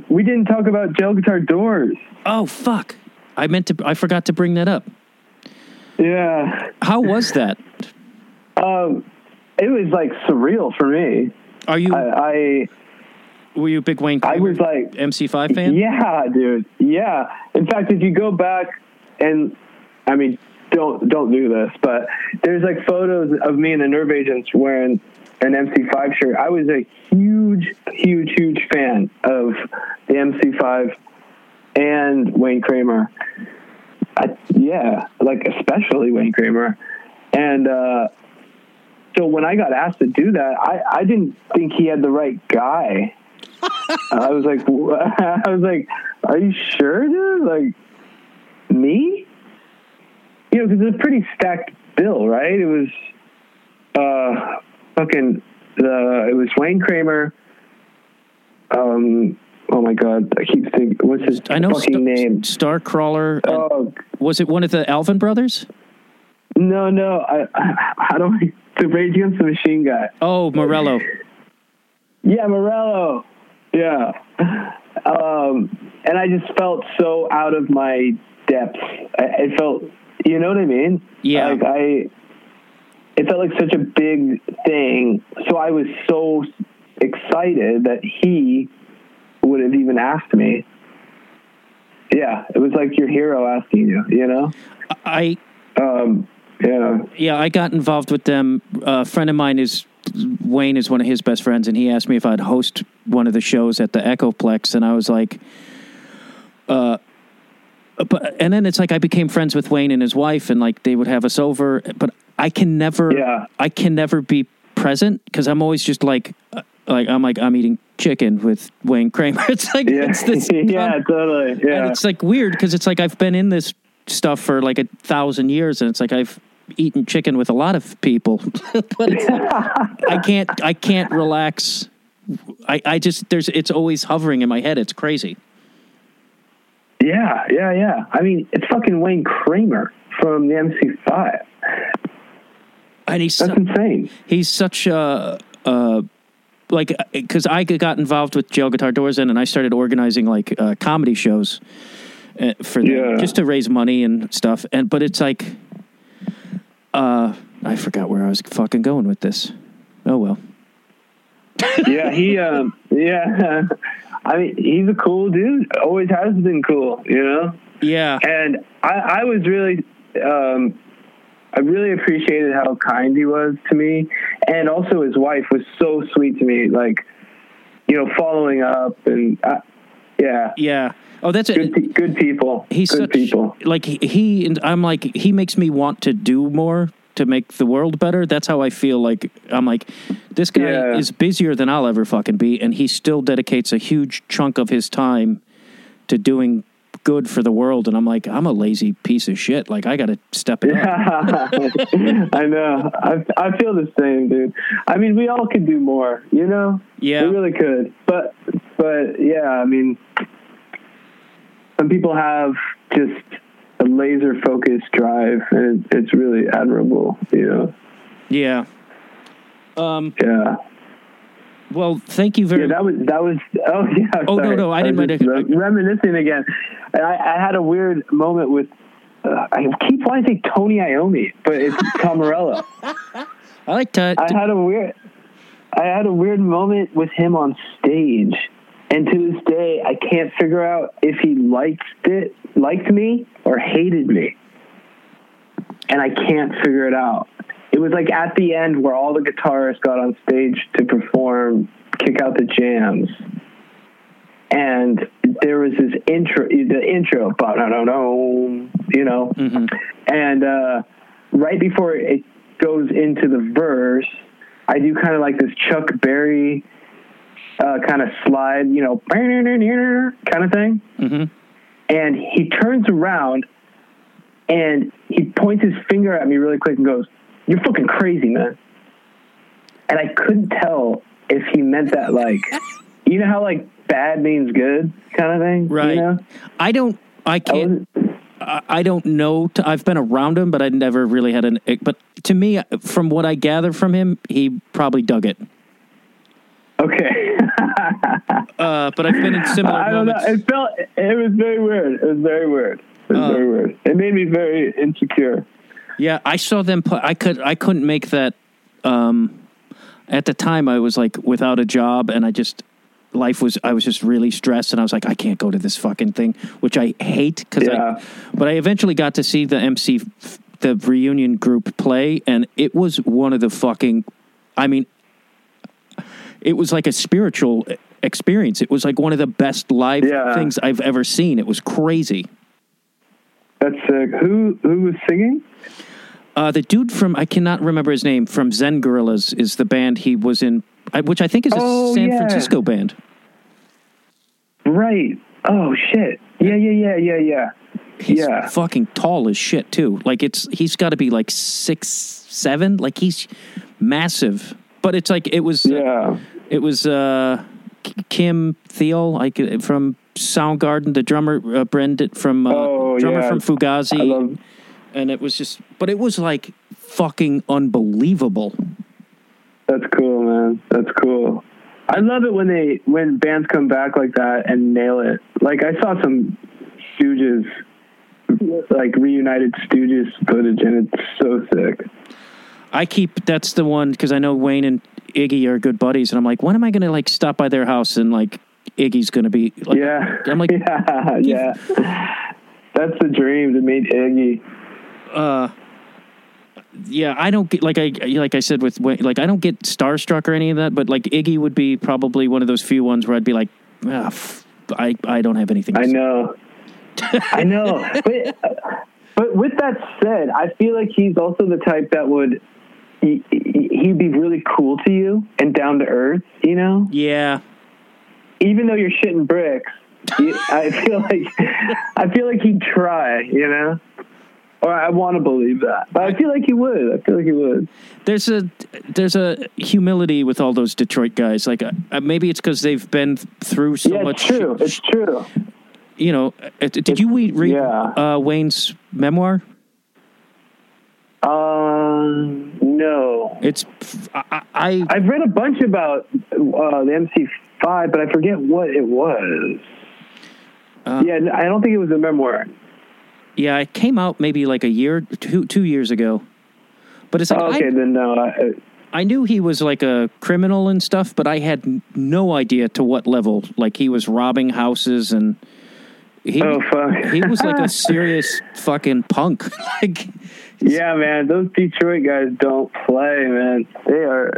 we didn't talk about Jail Guitar Doors. Oh fuck! I meant to. I forgot to bring that up. Yeah. How was that? Um, it was like surreal for me. Are you I, were you a big Wayne? I, I was like, MC5 fan. yeah, dude. Yeah. In fact, if you go back and, I mean, don't don't do this, but there's like photos of me and the Nerve Agents wearing an MC5 shirt. I was a huge, huge, huge fan of the MC5 and Wayne Kramer. I, yeah, like especially Wayne Kramer. And uh, so when I got asked to do that, I, I didn't think he had the right guy. I was like, I was like, are you sure, dude? Like, me? You know, because it's a pretty stacked bill, right? It was, uh, fucking the it was Wayne Kramer. Um, oh my god, I keep thinking, what's his I know fucking Sta- name? Starcrawler. Oh was it one of the Alvin brothers? no, no, I, I how do I? The Rage Against the Machine guy. Oh, Morello. Yeah, Morello. Yeah. Um, and I just felt so out of my depth. I, I felt, you know what I mean? Yeah. Like I, it felt like such a big thing. So I was so excited that he would have even asked me. Yeah, it was like your hero asking you, you know? I Um, yeah. yeah, I got involved with them. a friend of mine is Wayne is one of his best friends, and he asked me if I'd host one of the shows at the Echoplex, and I was like, uh. But and then it's like I became friends with Wayne and his wife, and like they would have us over. But I can never, Yeah. I can never be present because I'm always just like, uh, like I'm like I'm eating chicken with Wayne Kramer. It's like Yeah. it's this yeah, totally. Yeah. and it's like weird because it's like I've been in this stuff for like a thousand years, and it's like I've eaten chicken with a lot of people, but it's like, I can't I can't relax. I, I just there's it's always hovering in my head. It's crazy. Yeah, yeah, yeah. I mean, it's fucking Wayne Kramer from the MC5. And he's That's su- insane. he's such a uh like because I got involved with Jail Guitar Doors in, and I started organizing like uh, comedy shows uh, for them, Yeah. just to raise money and stuff. And but it's like, uh, I forgot where I was fucking going with this. Oh well. yeah, he, um, yeah. I mean, he's a cool dude. Always has been cool, you know? Yeah. And I, I was really, um, I really appreciated how kind he was to me. And also his wife was so sweet to me. Like, you know, following up and, uh, yeah. Yeah. Oh, that's Good, it. good people. He's good such people. like he, he and I'm like he makes me want to do more to make the world better. That's how I feel. Like I'm like this guy Yeah. is busier than I'll ever fucking be, and he still dedicates a huge chunk of his time to doing good for the world. And I'm like, I'm a lazy piece of shit. Like I got to step it up. I know. I I feel the same, dude. I mean, we all could do more, you know. Yeah. we really could. But but yeah, I mean, some people have just a laser focused drive, and it's really admirable. You know. Yeah. Um. Yeah. Well, thank you very. Yeah, that was that was. Oh yeah. Oh, no, sorry. no, I didn't to- reminiscing again. And I, I had a weird moment with. Uh, I keep wanting to say Tony Iommi, but it's Tom Morello. I like to. I had a weird I had a weird moment with him on stage. And to this day I can't figure out if he liked it liked me or hated me. And I can't figure it out. It was like at the end where all the guitarists got on stage to perform Kick Out the Jams. And there was this intro the intro, no, you know. Mhm. And uh, right before it goes into the verse, I do kind of like this Chuck Berry uh, kind of slide, you know, kind of thing. Mhm. And he turns around and he points his finger at me really quick and goes, You're fucking crazy, man. And I couldn't tell if he meant that like, you know how like bad means good kind of thing? Right. You know? I don't. I I can't. I I don't know. I've been around him, but I never really had an. But to me, from what I gather from him, he probably dug it. okay. Uh, but I've been in similar I don't know. It felt. It was very weird. It was very weird. It was Uh. very weird. It made me very insecure. Yeah, I saw them play. I could. I couldn't make that. Um, at the time, I was like without a job, and I just life was. I was just really stressed, and I was like, I can't go to this fucking thing, which I hate. Because Yeah. I, but I eventually got to see the MC, the reunion group play, and it was one of the fucking. I mean, it was like a spiritual experience. It was like one of the best live Yeah. things I've ever seen. It was crazy. That's sick. Who who was singing? Uh, the dude from I cannot remember his name from Zen Guerrillas is the band he was in, which I think is a Oh, San yeah. Francisco band. Right. Oh shit. Yeah, yeah, yeah, yeah, yeah. He's Yeah. fucking tall as shit too. Like it's he's got to be like six seven. Like he's massive. But it's like it was. Yeah. It was uh, Kim Thayil, like uh, from Soundgarden, the drummer uh, Brendan from uh, Oh, drummer yeah. from Fugazi, love and it was just. But it was like fucking unbelievable. that's cool, man. That's cool. I love it when they when bands come back like that and nail it. Like I saw some Stooges like reunited Stooges footage and it's so sick. I keep that's the one because I know Wayne and Iggy are good buddies, and I'm like, when am I going to like stop by their house and like Iggy's going to be like, yeah. I'm like, yeah, yeah. That's the dream to meet Iggy. uh, yeah, I don't get like I like I said with Wayne, like I don't get starstruck or any of that, but like Iggy would be probably one of those few ones where I'd be like, ah, f- I I don't have anything. To I say." know. I know. But, but with that said, I feel like he's also the type that would he'd be really cool to you and down to earth, you know? Yeah, Even though you're shitting bricks, I feel like I feel like he'd try, you know? Or I want to believe that. But I feel like he would. I feel like he would. there's a there's a humility with all those Detroit guys. Like uh, uh, maybe it's because they've been through so yeah, much. it's true. shit- It's true. you know, uh, did you read, read yeah. uh, Wayne's memoir? Um, no. It's I, I I've read a bunch about uh, the MC5, but I forget what it was. Uh, yeah, I don't think it was a memoir. yeah, it came out maybe like a year, two two years ago. But it's like Oh, okay, I, then no. I, I knew he was like a criminal and stuff, but I had no idea to what level. Like he was robbing houses and he oh fuck. he was like a serious fucking punk. like yeah, man. Those Detroit guys don't play, man. They are.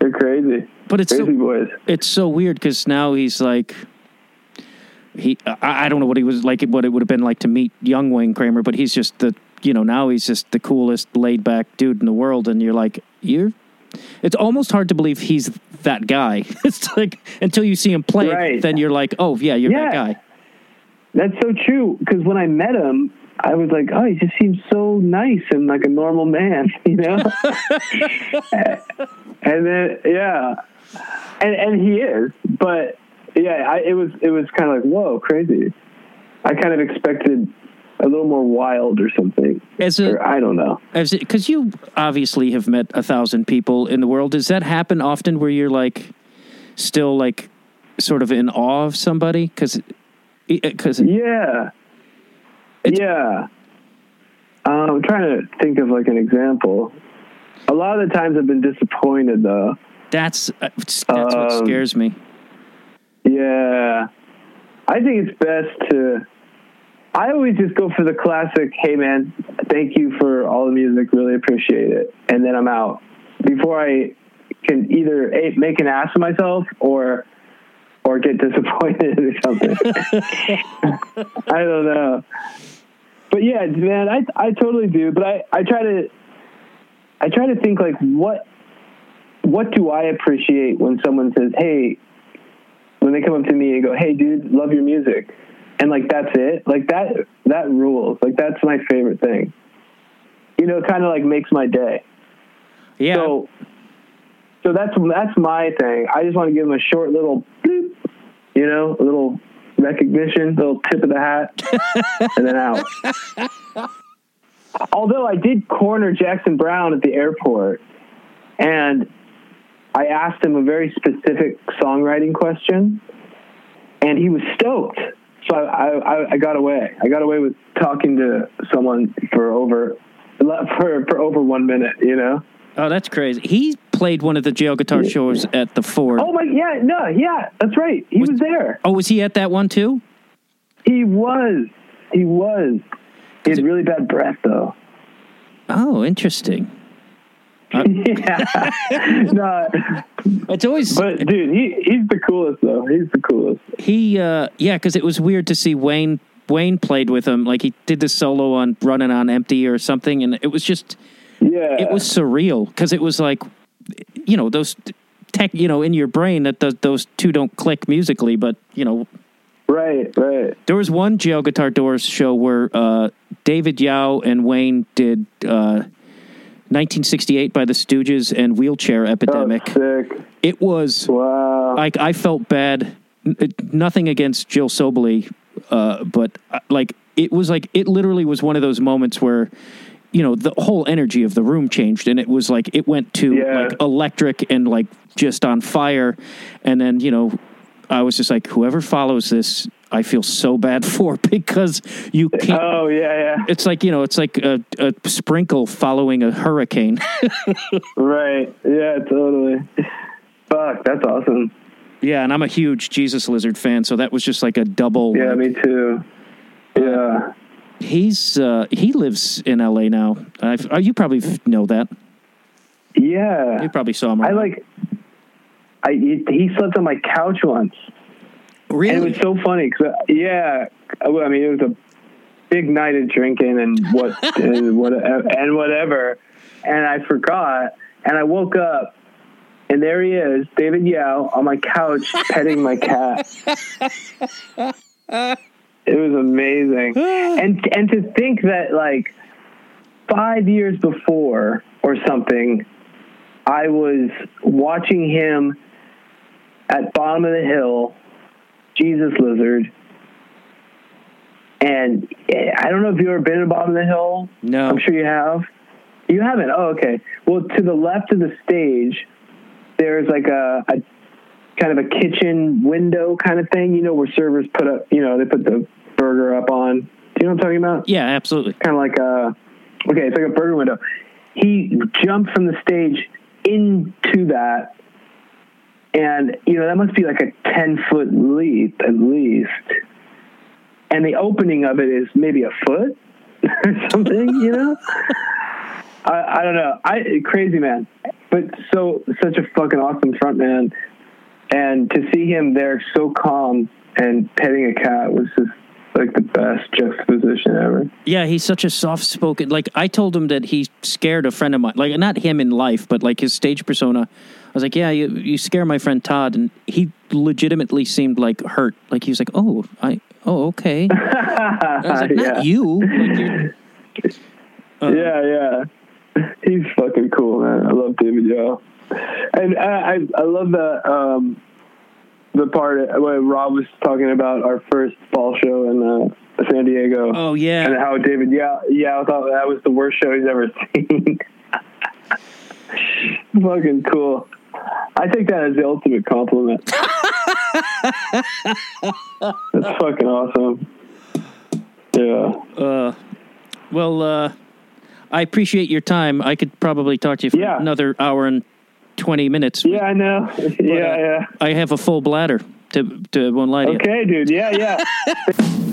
They're crazy. but it's Crazy so, boys. it's so weird because now he's like he I, I don't know what he was like what it would have been like to meet young Wayne Kramer, but he's just the you know now he's just the coolest laid back dude in the world, and you're like you're. It's almost hard to believe he's that guy. It's like until you see him play, Right. then you're like, oh yeah, you're that guy. That's so true. Because when I met him, I was like, oh, he just seems so nice and like a normal man, you know. and then yeah, and and he is, but yeah, I, it was it was kind of like whoa, crazy. I kind of expected a little more wild or something. As a Or I don't know. as because you obviously have met a thousand people in the world. Does that happen often where you're like still like sort of in awe of somebody? Because because Yeah. Yeah. Um, I'm trying to think of like an example. A lot of the times I've been disappointed though. that's uh, that's what Um, scares me. Yeah. I think it's best to. I always just go for the classic, hey man, thank you for all the music, really appreciate it. And then I'm out. Before I can either A, make an ass of myself or or get disappointed or something. I don't know. But yeah, man, I I totally do. But I, I try to I try to think like what what do I appreciate when someone says, Hey, when they come up to me and go, "Hey, dude, love your music," and like that's it, like that that rules. Like that's my favorite thing. You know, kind of like makes my day. Yeah, So, so that's that's my thing. I just want to give them a short little, bloop, you know, a little recognition, a little tip of the hat, and then out. Although I did corner Jackson Browne at the airport, and I asked him a very specific songwriting question, and he was stoked. So I, I, I got away. I got away with talking to someone for over for for over one minute. You know. oh, that's crazy. He played one of the jail guitar shows at the Ford. Oh my, yeah, no, yeah, that's right. He was, Was- there. Oh, was he at that one too? He was. He was. He had really bad breath though. Oh, interesting. yeah. no, It's always but dude, he he's the coolest though. He's the coolest. he uh yeah because it was weird to see wayne Wayne played with him. Like he did the solo on "Running on Empty" or something, and it was just Yeah. it was surreal because it was like, you know, those tech, you know, in your brain that those two don't click musically, but you know, right, right. there was one Jail Guitar Doors show where uh, David Yow and Wayne did uh, 1968 by the Stooges and Wheelchair Oh, Epidemic. sick. It was Wow. like I felt bad. N- Nothing against Jill Sobule, uh, but uh, like it was like it literally was one of those moments where you know the whole energy of the room changed, and it was like it went to Yeah. like electric and like just on fire, and then you know I was just like whoever follows this, I feel so bad for because you oh, can't. oh yeah, yeah. It's like you know, it's like a, a sprinkle following a hurricane. Right. Yeah, totally. Fuck, that's awesome. yeah, and I'm a huge Jesus Lizard fan, so that was just like a double. Yeah, like, me too. Yeah. He's uh, he lives in L.A. now. I've, uh, you probably know that. Yeah. You probably saw him. I like. I he slept on my couch once, and it was so funny because yeah, I I mean it was a big night of drinking and what and what and whatever, and I forgot, and I woke up, and there he is, David Yow, on my couch petting my cat. It was amazing, and and to think that like five years before or something, I was watching him at bottom of the hill, Jesus Lizard, and eh, I don't know if you've ever been to bottom of the hill. No. I'm sure you have. You haven't? Oh, okay. Well, to the left of the stage, there's like a, a kind of a kitchen window kind of thing, you know, where servers put up, you know, they put the burger up on. Do you know what I'm talking about? Yeah, absolutely. Kind of like a, okay, it's like a burger window. He jumped from the stage into that. And, you know, that must be like a 10 foot leap at least. And the opening of it is maybe a foot or something, you know? I, I don't know. I crazy man, but so such a fucking awesome front man, and to see him there so calm and petting a cat was just like the best juxtaposition ever. Yeah, he's such a soft spoken. Like I told him that he scared a friend of mine. Like not him in life, but like his stage persona. I was like, yeah, you you scare my friend Todd, and he legitimately seemed like hurt. Like he was like, oh, I, oh, okay. I was like, not yeah. you. Like, Uh, yeah, yeah. He's fucking cool, man. I love David Yow. And I, I, I love the um, the part when Rob was talking about our first fall show in uh, San Diego. Oh yeah. and how David yeah yeah I thought that was the worst show he's ever seen. Fucking cool. I take that as the ultimate compliment. That's fucking awesome. Yeah. Uh, well, uh, I appreciate your time. I could probably talk to you for Yeah. another hour and twenty minutes. Yeah, I know. Yeah, But, uh, yeah. I have a full bladder to to won't lie to you. Okay, dude. Yeah, yeah.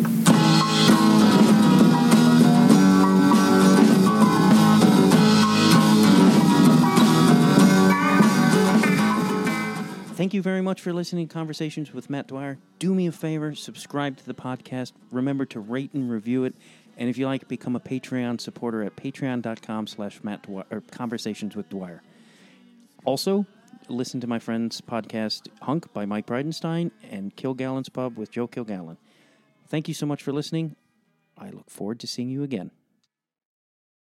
Thank you very much for listening to Conversations with Matt Dwyer. Do me a favor, subscribe to the podcast. Remember to rate and review it. And if you like, become a Patreon supporter at patreon.com slash Matt Dwyer, or Conversations with Dwyer. Also, listen to my friend's podcast, Hunk by Mike Bridenstine and Kilgallen's Pub with Joe Kilgallen. Thank you so much for listening. I look forward to seeing you again.